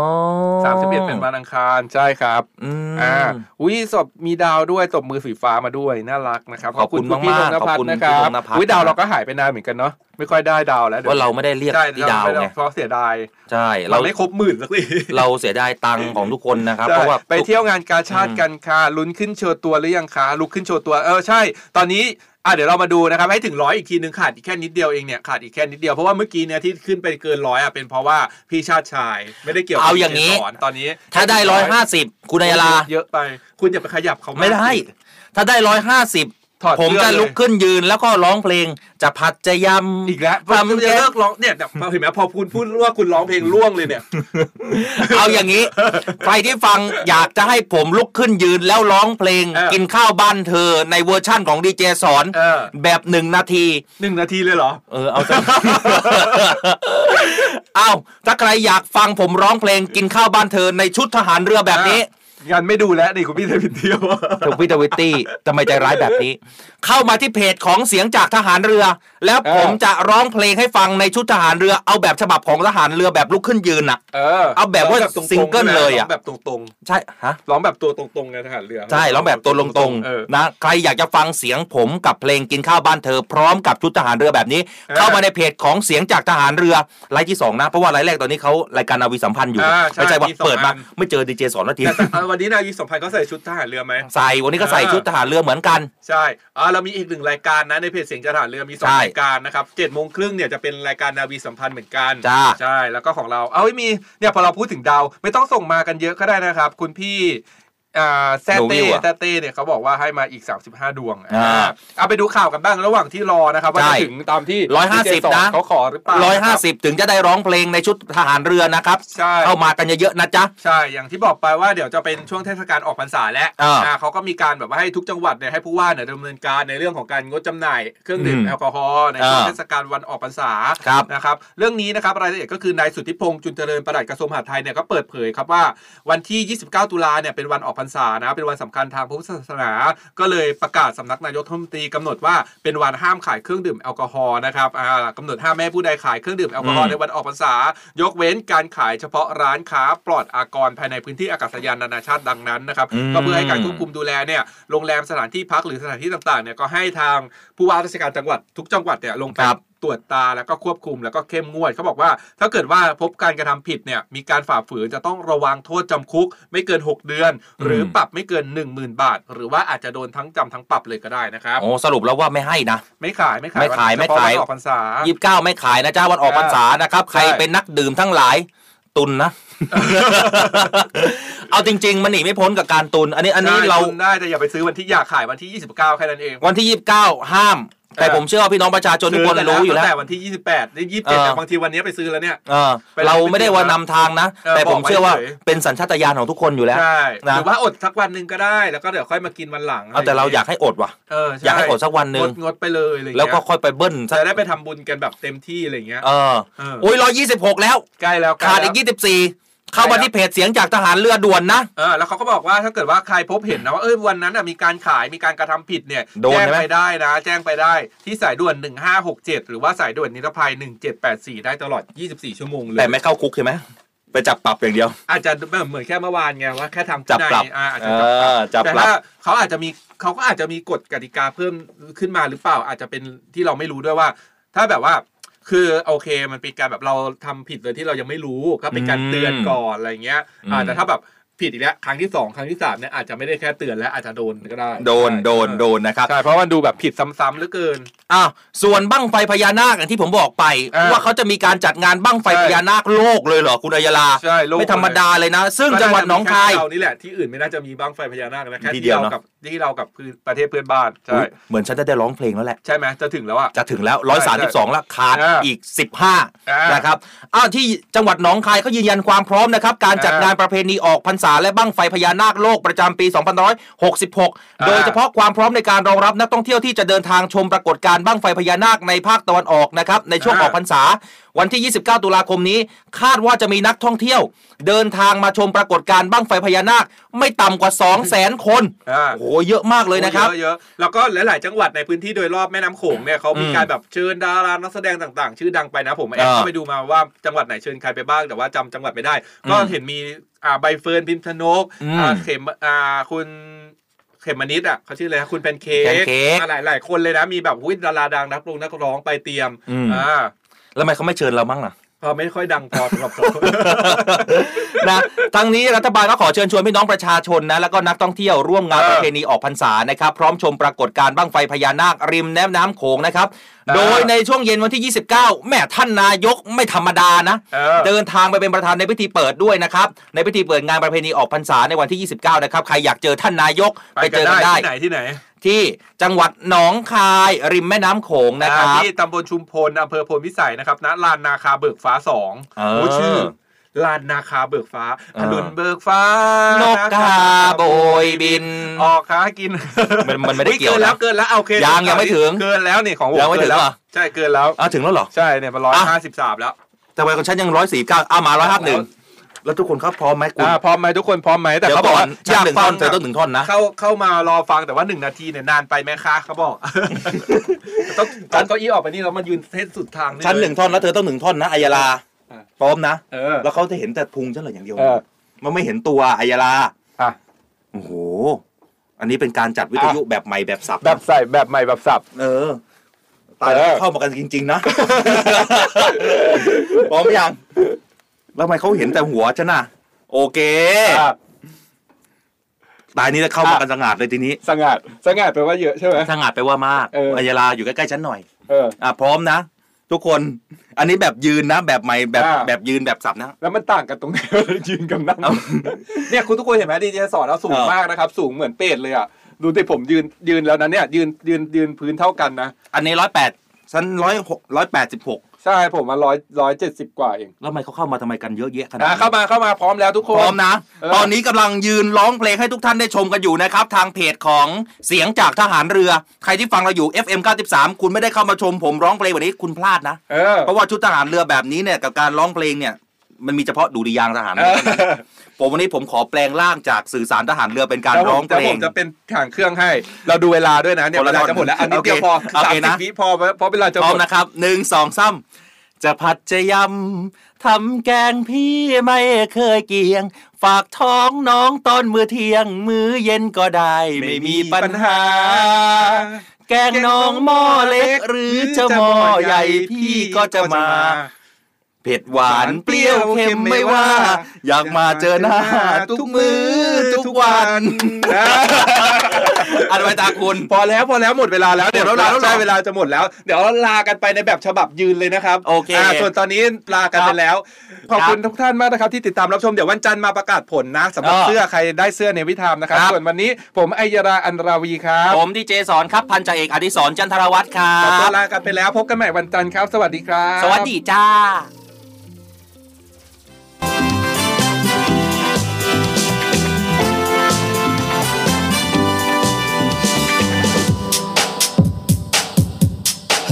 Speaker 3: 31เป็นวันอังคารใช่ครับ
Speaker 2: อืม
Speaker 3: อ่าอุ้ยศพมีดาวด้วยตบมือสีฟ้ามาด้วยน่ารักนะครับ
Speaker 2: ขอบคุณ
Speaker 3: พี่
Speaker 2: มากๆ
Speaker 3: นงนภัส
Speaker 2: ขอบคุณ
Speaker 3: นะครั
Speaker 2: พี่
Speaker 3: บ
Speaker 2: นงนภัส
Speaker 3: อุ้ยดาวเราก็หายไปนานเหมือนกันเนาะไม่ค่อยได้ดาวแล้วดี๋ย
Speaker 2: ว่าเราไม่ได้เรียก
Speaker 3: ใช่
Speaker 2: ที่ดาว
Speaker 3: ไม่
Speaker 2: ไง
Speaker 3: เพราะเสียดาย
Speaker 2: ใช่
Speaker 3: เรา
Speaker 2: เรา
Speaker 3: ไม่ครบหมื่นสักที
Speaker 2: เราเสียดายตังค์ของทุกคนนะครับ
Speaker 3: ใช่
Speaker 2: เพราะว่า
Speaker 3: ไปเที่ยวงานกาชาติกันค่ะลุ้นขึ้นโชว์ตัวหรือยังคะลุกขึ้นโชว์ตัวเออใช่ ตอนนี้ อะเดี๋ยวเรามาดูนะครับให้ถึงร้อยอีกทีนึงขาดอีกแค่นิดเดียวเองเนี่ยขาดอีกแค่นิดเดียวเพราะว่าเมื่อกี้เนี่ยที่ขึ้นไปเกินร้อยอะเป็นเพราะว่าพี่ชาติชายไม่ได้เกี่ยวกับ
Speaker 2: เอาอย่างนี้
Speaker 3: นี้สอนตอนนี้
Speaker 2: ถ้าได้ร้อยห้าสิบคุณอัยยาลา
Speaker 3: เยอะไป คุณอย่าไปขยับเขาาก
Speaker 2: ไม่ได้
Speaker 3: สิ
Speaker 2: ถ้าได้ร้อยห้าสิบ
Speaker 3: ถอด
Speaker 2: ผม
Speaker 3: เสื้อ
Speaker 2: จะ
Speaker 3: เลย
Speaker 2: ลุกขึ้นยืนแล้วก็ร้องเพลงจะผัดจะยำ
Speaker 3: อีกแล้ว
Speaker 2: ทำ
Speaker 3: ผมจะเลิกร้องเนี่ยเนี่ยเห็นไหมพอคุณพูดว่าคุณร้องเพลงล่วงเลยเนี่ย
Speaker 2: เอาอย่างนี้ ใครที่ฟังอยากจะให้ผมลุกขึ้นยืนแล้วร้องเพลง
Speaker 3: เออ
Speaker 2: กินข้าวบ้านเธอในเวอร์ชั่นของดีเจสอน
Speaker 3: เออ
Speaker 2: แบบหนึ่งนาที
Speaker 3: หนึ่งนาทีเลยเหรอ
Speaker 2: เออเอาซะ เอาถ้าใครอยากฟังผมร้องเพลงกินข้าวบ้านเธอในชุดทหารเรือแบบนี้
Speaker 3: งั้นไม่ดูแล้วนี่คุณพี่เทวินเที่ยว
Speaker 2: ถูกพิทวิตตี้ทำไมใจร้ายแบบนี้ เข้ามาที่เพจของเสียงจากทหารเรือ แล้วผมจะร้องเพลงให้ฟังในชุดทหารเรือ เอาแบบฉบับของทหารเรือแบบลุกขึ้นยืนน่ะ
Speaker 3: เออ
Speaker 2: เอาแบบว่า
Speaker 3: ร้องตรงๆ
Speaker 2: ซิงเกิลเลยอะ
Speaker 3: ร้องแบบตรง
Speaker 2: ใช่ฮะ
Speaker 3: ๆร้องแบบตัวตรงๆไงทหารเรือ
Speaker 2: ใช่ร้องแบบตัวลงตรง
Speaker 3: เออ
Speaker 2: นะใครอยากจะฟังเสียงผมกับเพลงกินข้าวบ้านเธอ พร้อมกับชุดทหารเรือแบบนี้
Speaker 3: เออ
Speaker 2: เข้ามาในเพจของเสียงจากทหารเรือไลฟ์ที่สองนะเพราะว่าไลฟ์แรกตอนนี้เขารายการนาวีสัมพันธ์อยู่
Speaker 3: อ่าใช่
Speaker 2: ไม่ใช่ว่า
Speaker 3: มีสอง
Speaker 2: เปิดมา
Speaker 3: อัน
Speaker 2: ไม่เจอดีเจสอนนาที
Speaker 3: แต่แต่วันวันนี้นาวีสมพันธ์ก็ใส่ชุดทหารเรือไหม
Speaker 2: ใส่วันนี้ก็ใส่ชุดทหารเรือเหมือนกัน
Speaker 3: ใช่อ่าเรามีอีกหนึ่งรายการนะในเพจเสียงจากทหารเรือมีสอง
Speaker 2: ใช่
Speaker 3: รายการนะครับเจ็ดโมงครึ่งเนี่ยจะเป็นรายการนาวีสัมพันธ์เหมือนกัน
Speaker 2: จ้า
Speaker 3: ใช่แล้วก็ของเรา เอาไม่มีเนี่ยพอเราพูดถึงดาวไม่ต้องส่งมากันเยอะก็ได้นะครับ คุณพี่ อ่าแซ
Speaker 2: โนวิ
Speaker 3: เต้
Speaker 2: วอะ
Speaker 3: แซเต้เนี่ยเขาบอกว่าให้มาอีก 35 ดวง
Speaker 2: อ่า
Speaker 3: อ่าเอาไปดูข่าวกันบ้างระหว่างที่รอนะครับว่า
Speaker 2: ใช่
Speaker 3: จะถึงตามที่
Speaker 2: ร้อยห้าสิบ
Speaker 3: DJ
Speaker 2: นะ
Speaker 3: เขาขอหรือเปล่า
Speaker 2: ร้อยห้าสิบถึงจะได้ร้องเพลงในชุดทหารเรือนะครับ
Speaker 3: ใช่
Speaker 2: เข้ามากันเยอะๆนะจ๊ะ
Speaker 3: ใช่อย่างที่บอกไปว่าเดี๋ยวจะเป็นช่วงเทศกาลออกพรรษาแล้ว
Speaker 2: อ่า
Speaker 3: อ่าเขาก็มีการแบบว่าให้ทุกจังหวัดเนี่ยให้ผู้ว่าเนี่ยดำเนินการในเรื่องของการงดจำหน่ายเครื่องดื่ม
Speaker 2: อืม
Speaker 3: แอลกอฮอล์ในช่วง
Speaker 2: อ่า
Speaker 3: เทศกาลวันออกพรรษา
Speaker 2: ครับ
Speaker 3: นะครับเรื่องนี้นะครับรายละเอียดก็คือนายสุทธิพงษ์จุนเจริญปลัดกระทรวงมหาดไทยเนี่ยก็เปิดเผยครับว่าวันที่ 29 ตุลาเนี่ยเป็นวันออกพรรษานะเป็นวันสำคัญทางพระพุทธศาสนา ก็เลยประกาศสำนักนายกรัฐมนตรีกำหนดว่าเป็นวันห้ามขายเครื่องดื่มแอลกอฮอล์นะครับอ่ากำหนดห้ามแม่ผู้ใดขายเครื่องดื่มแอลกอฮอล์
Speaker 2: อืม
Speaker 3: ในวันออกพรรษายกเว้นการขายเฉพาะร้านค้าปลอดอากรภายในพื้นที่อากาศยานนานาชาติดังนั้นนะครับ
Speaker 2: อืม
Speaker 3: ก็เพื่อให้การควบคุมดูแลเนี่ยโรงแรมสถานที่พักหรือสถานที่ต่างๆเนี่ยก็ให้ทางผู้ว่าราชการจังหวัดทุกจังหวัดเนี่ยลงไป
Speaker 2: ครับ
Speaker 3: ตรวจตาแล้วก็ควบคุมแล้วก็เข้มงวดเขาบอกว่า ถ้าเกิดว่าพบการกระทำผิดเนี่ยมีการฝ่าฝืนจะต้องระวังโทษจำคุก ไม่เกิน 6 เดือน หรือปรับไม่เกิน 10,000 บาท หรือว่าอาจจะโดนทั้งจำทั้งปรับเลยก็ได้นะครับ
Speaker 2: โอ้สรุปแล้วว่าไม่ให้นะ
Speaker 3: ไม่ขายไม่ขาย
Speaker 2: ไม่ขาย
Speaker 3: วัน
Speaker 2: ไม่
Speaker 3: เฉพะ
Speaker 2: ขาย
Speaker 3: วันออกพรรษา
Speaker 2: ยี่สิบเก้าไม่ขายนะจ้าวันออกพรรษานะครับใคร
Speaker 3: ใช่
Speaker 2: เป็นนักดื่มทั้งหลายตุนนะเอาจริง ๆ มันหนีไม่พ้นกับการตุน อันนี้อันนี้
Speaker 3: ใช่
Speaker 2: เรา
Speaker 3: คุณได้แต่อย่าไปซื้อวันที่อยากขายวันที่ 29 แค่นั้นเอง
Speaker 2: วันที่ยี่สิบเก้าห้าม แต่
Speaker 3: เออ
Speaker 2: ผมเชื่อว่าพี่น้องประชาชนทุกคน
Speaker 3: ซื้อ
Speaker 2: รู้อยู่แล้ว
Speaker 3: ตั้งแต่วันที่ 28นี่27
Speaker 2: เออ
Speaker 3: แต่บางทีวันนี้ไปซื้อแล้วเนี่ย
Speaker 2: เออ
Speaker 3: ไปร้าน
Speaker 2: เราไม่ได้ว่านำทางนะ
Speaker 3: เออ
Speaker 2: แต่ผม
Speaker 3: บอกไว้
Speaker 2: เชื่อว่า
Speaker 3: เฉย
Speaker 2: เป็นสัญชาตญาณของทุกคนอยู่แล้ว
Speaker 3: ใช่
Speaker 2: นะ
Speaker 3: หรือว่าอดสักวันหนึ่งก็ได้แล้วก็เดี๋ยวค่อยมากินวันหลัง
Speaker 2: เอาแต่เราอยากให้อดว่ะ
Speaker 3: เออช่
Speaker 2: อยากให้อดสักวันหนึ่ง
Speaker 3: งดงดไปเลยอะไรเงี้ย
Speaker 2: แล้วก็ค่อยไปเบิ้ลสัก
Speaker 3: จะได้ไปทำบุญกันแบบเต็มที่อะไรเงี้ย
Speaker 2: เออ
Speaker 3: เออ
Speaker 2: โอ้ยร้อยยี่สิบหกแล้ว
Speaker 3: ใกล้แล้วใกล้
Speaker 2: ขาด
Speaker 3: แล้ว
Speaker 2: อีกยี่สิบสี่ เข้ามาที่เพจเสียงจากทหารเรือด่วนนะ
Speaker 3: เออแล้วเขาก็บอกว่าถ้าเกิดว่าใครพบเห็นนะว่าเอ้ยวันนั้นน่ะมีการขายมีการกระทำผิดเนี่ย
Speaker 2: โดน
Speaker 3: แจ้ง
Speaker 2: ใช่ไหม
Speaker 3: ไปได้นะ แจ้งไปได้ที่สายด่วน 1567 หรือว่าสายด่วนนิรภัย 1784 ได้ตลอด 24 ชั่วโมงเลย
Speaker 2: แต่ไม่เข้าคุกใช่ไหมไปจับปรับอย่างเดียว
Speaker 3: อาจจะเหมือนแค่เมื่อวานไงว่าแค่ทำ
Speaker 2: จับปรับ
Speaker 3: ที่ไหนอ่าอาจ
Speaker 2: เอ
Speaker 3: จะจับปรับ
Speaker 2: อจับ
Speaker 3: แต่
Speaker 2: ปรับ
Speaker 3: ถ้าเขาอาจจะมีเขาก็อาจจะมีกฎกติกาเพิ่มขึ้นมาหรือเปล่าอาจจะเป็นที่เราไม่รู้ด้วยว่า ถ้าแบบว่า คือโอเคมันเป็นการแบบเราทำผิดโดยที่เรายังไม่รู้ก็เป็นการเตือนก่อนอะไรเงี้ยอ่า
Speaker 2: อืม
Speaker 3: แต่ถ้าแบบ ผิดอีกแล้วครั้งที่สองครั้งที่สามเนี่ยอาจจะไม่ได้แค่เตือนแล้วอาจจะโดนก็ได้
Speaker 2: โดน
Speaker 3: ใช่
Speaker 2: โดนโดนนะครับ
Speaker 3: ใช่เพราะมันดูแบบผิดซ้ำๆเหลือเกิน
Speaker 2: อ้าวส่วนบั้งไฟพญานาคอย่างที่ผมบอกไป
Speaker 3: อ่า
Speaker 2: ว่าเขาจะมีการจัดงานบั้งไฟ
Speaker 3: ใช่
Speaker 2: พญานาคโลกเลยเหรอคุณอัยลา
Speaker 3: ใช่โลก
Speaker 2: ไม่ธรรมดาเลยนะ ซึ่งจังหวัดหนองคาย
Speaker 3: ก็น่จะมีแค่เรานี่แหละที่อื่นไม่น่าจะมีบ้างไฟพญานาคนะแค่
Speaker 2: ที่
Speaker 3: ที่
Speaker 2: เดียว
Speaker 3: เรา
Speaker 2: เนอะ
Speaker 3: กับที่เรากับคือประเทศเพื่อนบ้านใช่
Speaker 2: อุ๊ยเหมือนฉันจะได้ร้องเพลงแล้วแหละ
Speaker 3: ใช่ไหมจะถึงแล้วอะ
Speaker 2: จะถึงแล้วร้อยสามสิบสองแล้วขาด
Speaker 3: อ่า
Speaker 2: อีกสิบห้า
Speaker 3: อ่าน
Speaker 2: นะครับอ้าวที่จังหวัดหนองคายเขายืนยันความพร้อมนะครับการจัด
Speaker 3: อ่าง
Speaker 2: งานประเพณีออกพรรษาและบั้งไฟพญานาคโลกประจำปี 2566 โดยเฉพาะความพร้อมในการรองรับนักท่องเที่ยวที่จะเดินทางชมปรากฏการณ์บั้งไฟพญานาคในภาคตะวันออกนะครับในช่วงออกพรรษา วันที่ 29 ตุลาคมนี้ คาดว่าจะมีนักท่องเที่ยว เดินทางมาชมปรากฏการณ์บั้งไฟพญานาคไม่ต่ำกว่า 2 0 0 0 0 0 คน
Speaker 3: อ่า
Speaker 2: โอ้โหเยอะมากเลยนะครับ
Speaker 3: เยอะเยอะแล้วก็หลาย ๆ จังหวัดในพื้นที่โดยรอบแม่น้ำโขงเนี่ยเขามี
Speaker 2: อืม
Speaker 3: การแบบเชิญดารานักแสดงต่าง ๆ ชื่อดังไปนะผมแอบ
Speaker 2: อ่า
Speaker 3: เข้าไปดูมาว่าจังหวัดไหนเชิญใครไปบ้างแต่ว่าจำจังหวัดไม่ได้ ก็
Speaker 2: อืม
Speaker 3: เห็นมี อ่าใบเฟิร์นพิมพ์ชนก
Speaker 2: อืม
Speaker 3: อ่าเข็มอ่าคุณเขมมนิดอะเขาชื่ออะไรนะคุณแพนเค้
Speaker 2: แพนเค้ก
Speaker 3: อ่าหลายหลายคนเลยนะ มีแบบหุ้ยดาราดังนักร้องนักร้องไปเตรียม
Speaker 2: อืม
Speaker 3: อ่า
Speaker 2: แล้วทำไมเขาไม่เชิญเรามั่งล่ะ
Speaker 3: พอไม่ค่อยดังพอสำหรับเรา
Speaker 2: นะทั้งนี้รัฐบาลก็ขอเชิญชวนพี่น้องประชาชนนะแล้วก็นักท่องเที่ยวร่วมงาน
Speaker 3: เออ
Speaker 2: ประเพณีออกพรรษานะครับ พร้อมชมปรากฏการณ์บั้งไฟพญานาคริมแม่น้ำโขงนะครับ
Speaker 3: เออ
Speaker 2: โดยในช่วงเย็นวันที่ 29 แม่ท่านนายกไม่ธรรมดานะ
Speaker 3: เออ
Speaker 2: เดินทางไปเป็นประธานในพิธีเปิดด้วยนะครับ ในพิธีเปิดงานประเพณีออกพรรษาในวันที่ 29 นะครับ ใครอยากเจอท่านนายกไปเจอกันได้
Speaker 3: ที่ไหนที่ไหน
Speaker 2: ที่จังหวัดหนองคาย ริมแม่น้ำโขงอ่านะค
Speaker 3: อ่า
Speaker 2: รับ
Speaker 3: ที่ตำบลชุมพลอำเภอโพนพิสัยนะครับณลานนาคาเบิกฟ้าสอง
Speaker 2: เออ
Speaker 3: โอ้ชื่อลานนาคาเบิกฟ้า
Speaker 2: เอ
Speaker 3: อ
Speaker 2: อ
Speaker 3: รุณเบิกฟ้าน
Speaker 2: กกาโบยบิน
Speaker 3: ออกค้ากิน
Speaker 2: มันมันไม่ได้
Speaker 3: อุ๊
Speaker 2: เกี่ยว
Speaker 3: เกินแล้ว
Speaker 2: นะ
Speaker 3: เกินแล้วเอาโอเค
Speaker 2: ยังยังไม่ถึง
Speaker 3: เกินแล้วนี่ของผม
Speaker 2: ยังไม่ถึง
Speaker 3: เกินแล้ว
Speaker 2: เหรอ
Speaker 3: ใช่เกินแล้ว
Speaker 2: อ้าวถึงแล้วเหรอ
Speaker 3: ใช่เนี่ยเป็นร้อยห้าสิบสามแล้ว
Speaker 2: แต่วัยของฉันยังร้อยสี่เก้าเอามาร้อยห้าหนึ่ง แล้วทุกคนเขาพร้อมไหมคุณ
Speaker 3: อ่าพร้อมไหมทุกคนพร้อมไหมแต่
Speaker 2: เดี๋ยว
Speaker 3: เขาบอกว่า
Speaker 2: ก่อนชั้นหนึ่งท่อนเธอต้องหนึ่งท่อนนะ
Speaker 3: เข้าเข้ามารอฟังแต่ว่าหนึ่งนาทีเนี่ยนานไปไหมคะเขาบอกต้องตัดเก้าอี้ออกไปนี่แล้วมันยืนเทศสุดทาง
Speaker 2: ชั้นหนึ่งท่อนแล้วเธอต้องหนึ่งท่อนนะอัยยาลา
Speaker 3: อะ
Speaker 2: พร้อมนะ
Speaker 3: เออ
Speaker 2: แล้วเขาจะเห็นแต่พุงฉันเหรออย่างเดียว
Speaker 3: เออ
Speaker 2: มันไม่เห็นตัวอัยยาลา
Speaker 3: อะ
Speaker 2: โอ้โห อันนี้เป็นการจัดวิทยุแบบใหม่แบบสับ
Speaker 3: แบบใส่แบบใหม่แบบสับ
Speaker 2: เออตายแล้ว
Speaker 3: เออ
Speaker 2: เข้ามากันจริง ๆ นะ พร้อมยัง แล้วทำไมเขาเห็นแต่หัวฉันน่ะ โอเคตายนี้จะเข้ามากันสงัดเลยทีนี้
Speaker 3: สงัดสงัดแปลว่าเยอะใช่ไหม
Speaker 2: สงัดไปว่ามาก
Speaker 3: เออ อั
Speaker 2: อัยราอยู่ใกล้ๆฉันหน่อย
Speaker 3: เออ
Speaker 2: อะพร้อมนะ ทุกคน อันนี้แบบยืนนะ แบบใหม่แบบ
Speaker 3: อ่า
Speaker 2: แบบยืนแบบสับนะ
Speaker 3: แล้วมันต่างกันตรงไหน ยืนกับนั่ง
Speaker 2: เอา
Speaker 3: เนี่ยคุณทุกคนเห็นไหมดีเจสอนเราสูง
Speaker 2: เออ
Speaker 3: มากนะครับ สูงเหมือนเป็ดเลยอะดูที่ผมยืนยืนแล้วนะเนี่ยยืนยืนยืนพื้นเท่ากันนะ
Speaker 2: อันนี้ร้อยแปด ฉันร้อยหกร้อยแปดสิบหก
Speaker 3: ใช่ผมมาร้อยร้อยเจ็ดสิบกว่าเอง
Speaker 2: แล้วทำไมเขาเข้ามาทำไมกันเยอะแยะขนาด
Speaker 3: อะ
Speaker 2: นี้
Speaker 3: เข้ามาเข้ามาพร้อมแล้วทุกคน
Speaker 2: พร้อมนะ
Speaker 3: เออ
Speaker 2: ตอนนี้กำลังยืนร้องเพลงให้ทุกท่านได้ชมกันอยู่นะครับ ทางเพจของเสียงจากทหารเรือ ใครที่ฟังเราอยู่ FM 93 คุณไม่ได้เข้ามาชมผมร้องเพลงวันนี้คุณพลาดนะ
Speaker 3: เออ
Speaker 2: เพราะว่าชุดทหารเรือแบบนี้เนี่ยกับการร้องเพลงเนี่ย มันมีเฉพาะดุริยางค์ทหาร
Speaker 3: เอ
Speaker 2: เรือ
Speaker 3: อ
Speaker 2: เท่านั้นผมวันนี้ผมขอแปลงร่างจากสื่อสารทหารเรือเป็นการ
Speaker 3: แล้วผ
Speaker 2: ร้อ
Speaker 3: ม
Speaker 2: ง
Speaker 3: จะ
Speaker 2: เพล
Speaker 3: ผ
Speaker 2: ง
Speaker 3: มจะเป็นขางเครื่องให้ เราดูเวลาด้วยนะเนี่ย
Speaker 2: คน
Speaker 3: เว
Speaker 2: ละ
Speaker 3: ลา
Speaker 2: ท่อน
Speaker 3: จะหมดแล้วอันนี้เดียวพอ
Speaker 2: โอ
Speaker 3: สาม
Speaker 2: เค
Speaker 3: สิบ
Speaker 2: นะ
Speaker 3: วิพอเพราะเวลาจะ
Speaker 2: พ
Speaker 3: ห
Speaker 2: ร้อ
Speaker 3: ม
Speaker 2: ม
Speaker 3: ด
Speaker 2: นะครับหนึ่งสองสามจะผัดจะยำทำแกงพี่ไม่เคยเกี่ยง ฝากท้องน้องตอนมื้อเที่ยง มื้อเย็นก็ได้ ไม่มีปัญหา แกงน้องหม้อเล็ก หรือจะหม้อใหญ่พี่ก็จะมาเผ็ดหวานเปรี้ยวเค็มไม่ว่า อยากมาเจอหน้า ทุกมื้อทุกวันอันไว้ตาคุณ
Speaker 3: พอแล้วพอแล้วหมดเวลาแล้วเดี๋ยว
Speaker 2: หมดแล้วเหรอ
Speaker 3: ใช่เวลาจะหมดแล้ว เดี๋ยวเราลากันไปในแบบฉบับยืนเลยนะครับ
Speaker 2: โอเคา
Speaker 3: ส่วนตอนนี้ลากันไปแล้ว ขอบคุณทุกท่านมากนะครับ ที่ติดตามรับชมเดี๋ยววันจันทร์มาประกาศผลนะสำหรับ
Speaker 2: อ่า
Speaker 3: เสื้อใครได้เสื้อในวิธามนะครับ
Speaker 2: ครับ
Speaker 3: ส่วนวันนี้ผมไอยราอันราวีครับ
Speaker 2: ผมดีเจสอนครับพันจ่าเอกอดิศรจันทรวัฒน์ครั
Speaker 3: ขอตัว
Speaker 2: บ
Speaker 3: ลากันไปแล้วพบกันใหม่วันจันทร์ครับ สวัสดีครับ
Speaker 2: สวัสดีจ้า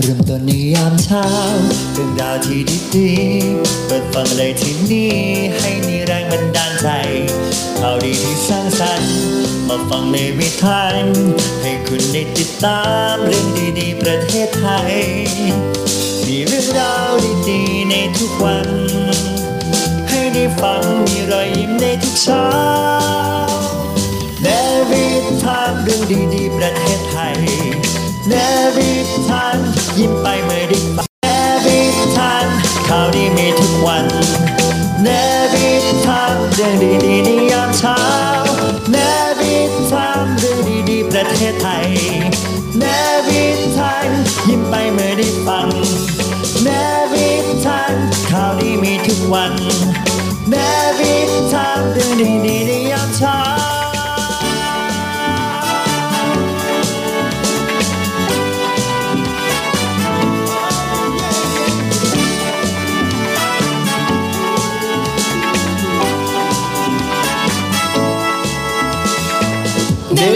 Speaker 4: เริ่มต้นในยามเช้า เรื่องราวที่ดีๆเปิดฟังเลยที่นี่ ให้มีแรงบันดาลใจข่าวดีที่สร้างสรรค์ มาฟังในวิถีให้คุณได้ติดตามเรื่องดีๆ ประเทศไทย มีเรื่องราวดีๆ ในทุกวัน ให้ได้ฟังมีรอยยิ้มในทุกเช้าเนวิทานเรื่องดีๆ ประเทศไทย เนวิทานยิ้มไปเมื่อได้ฟังเนวิทานข่าวดีมีทุกวันเนวิทานเรื่องดีๆในยามเช้าเนวิทานเรื่องดีๆประเทศไทยเนวิทานยิ้มไปเมื่อได้ฟังเนวิทานข่าวดีมีทุกวันเนวิทานเรื่องดีๆในยามเช้า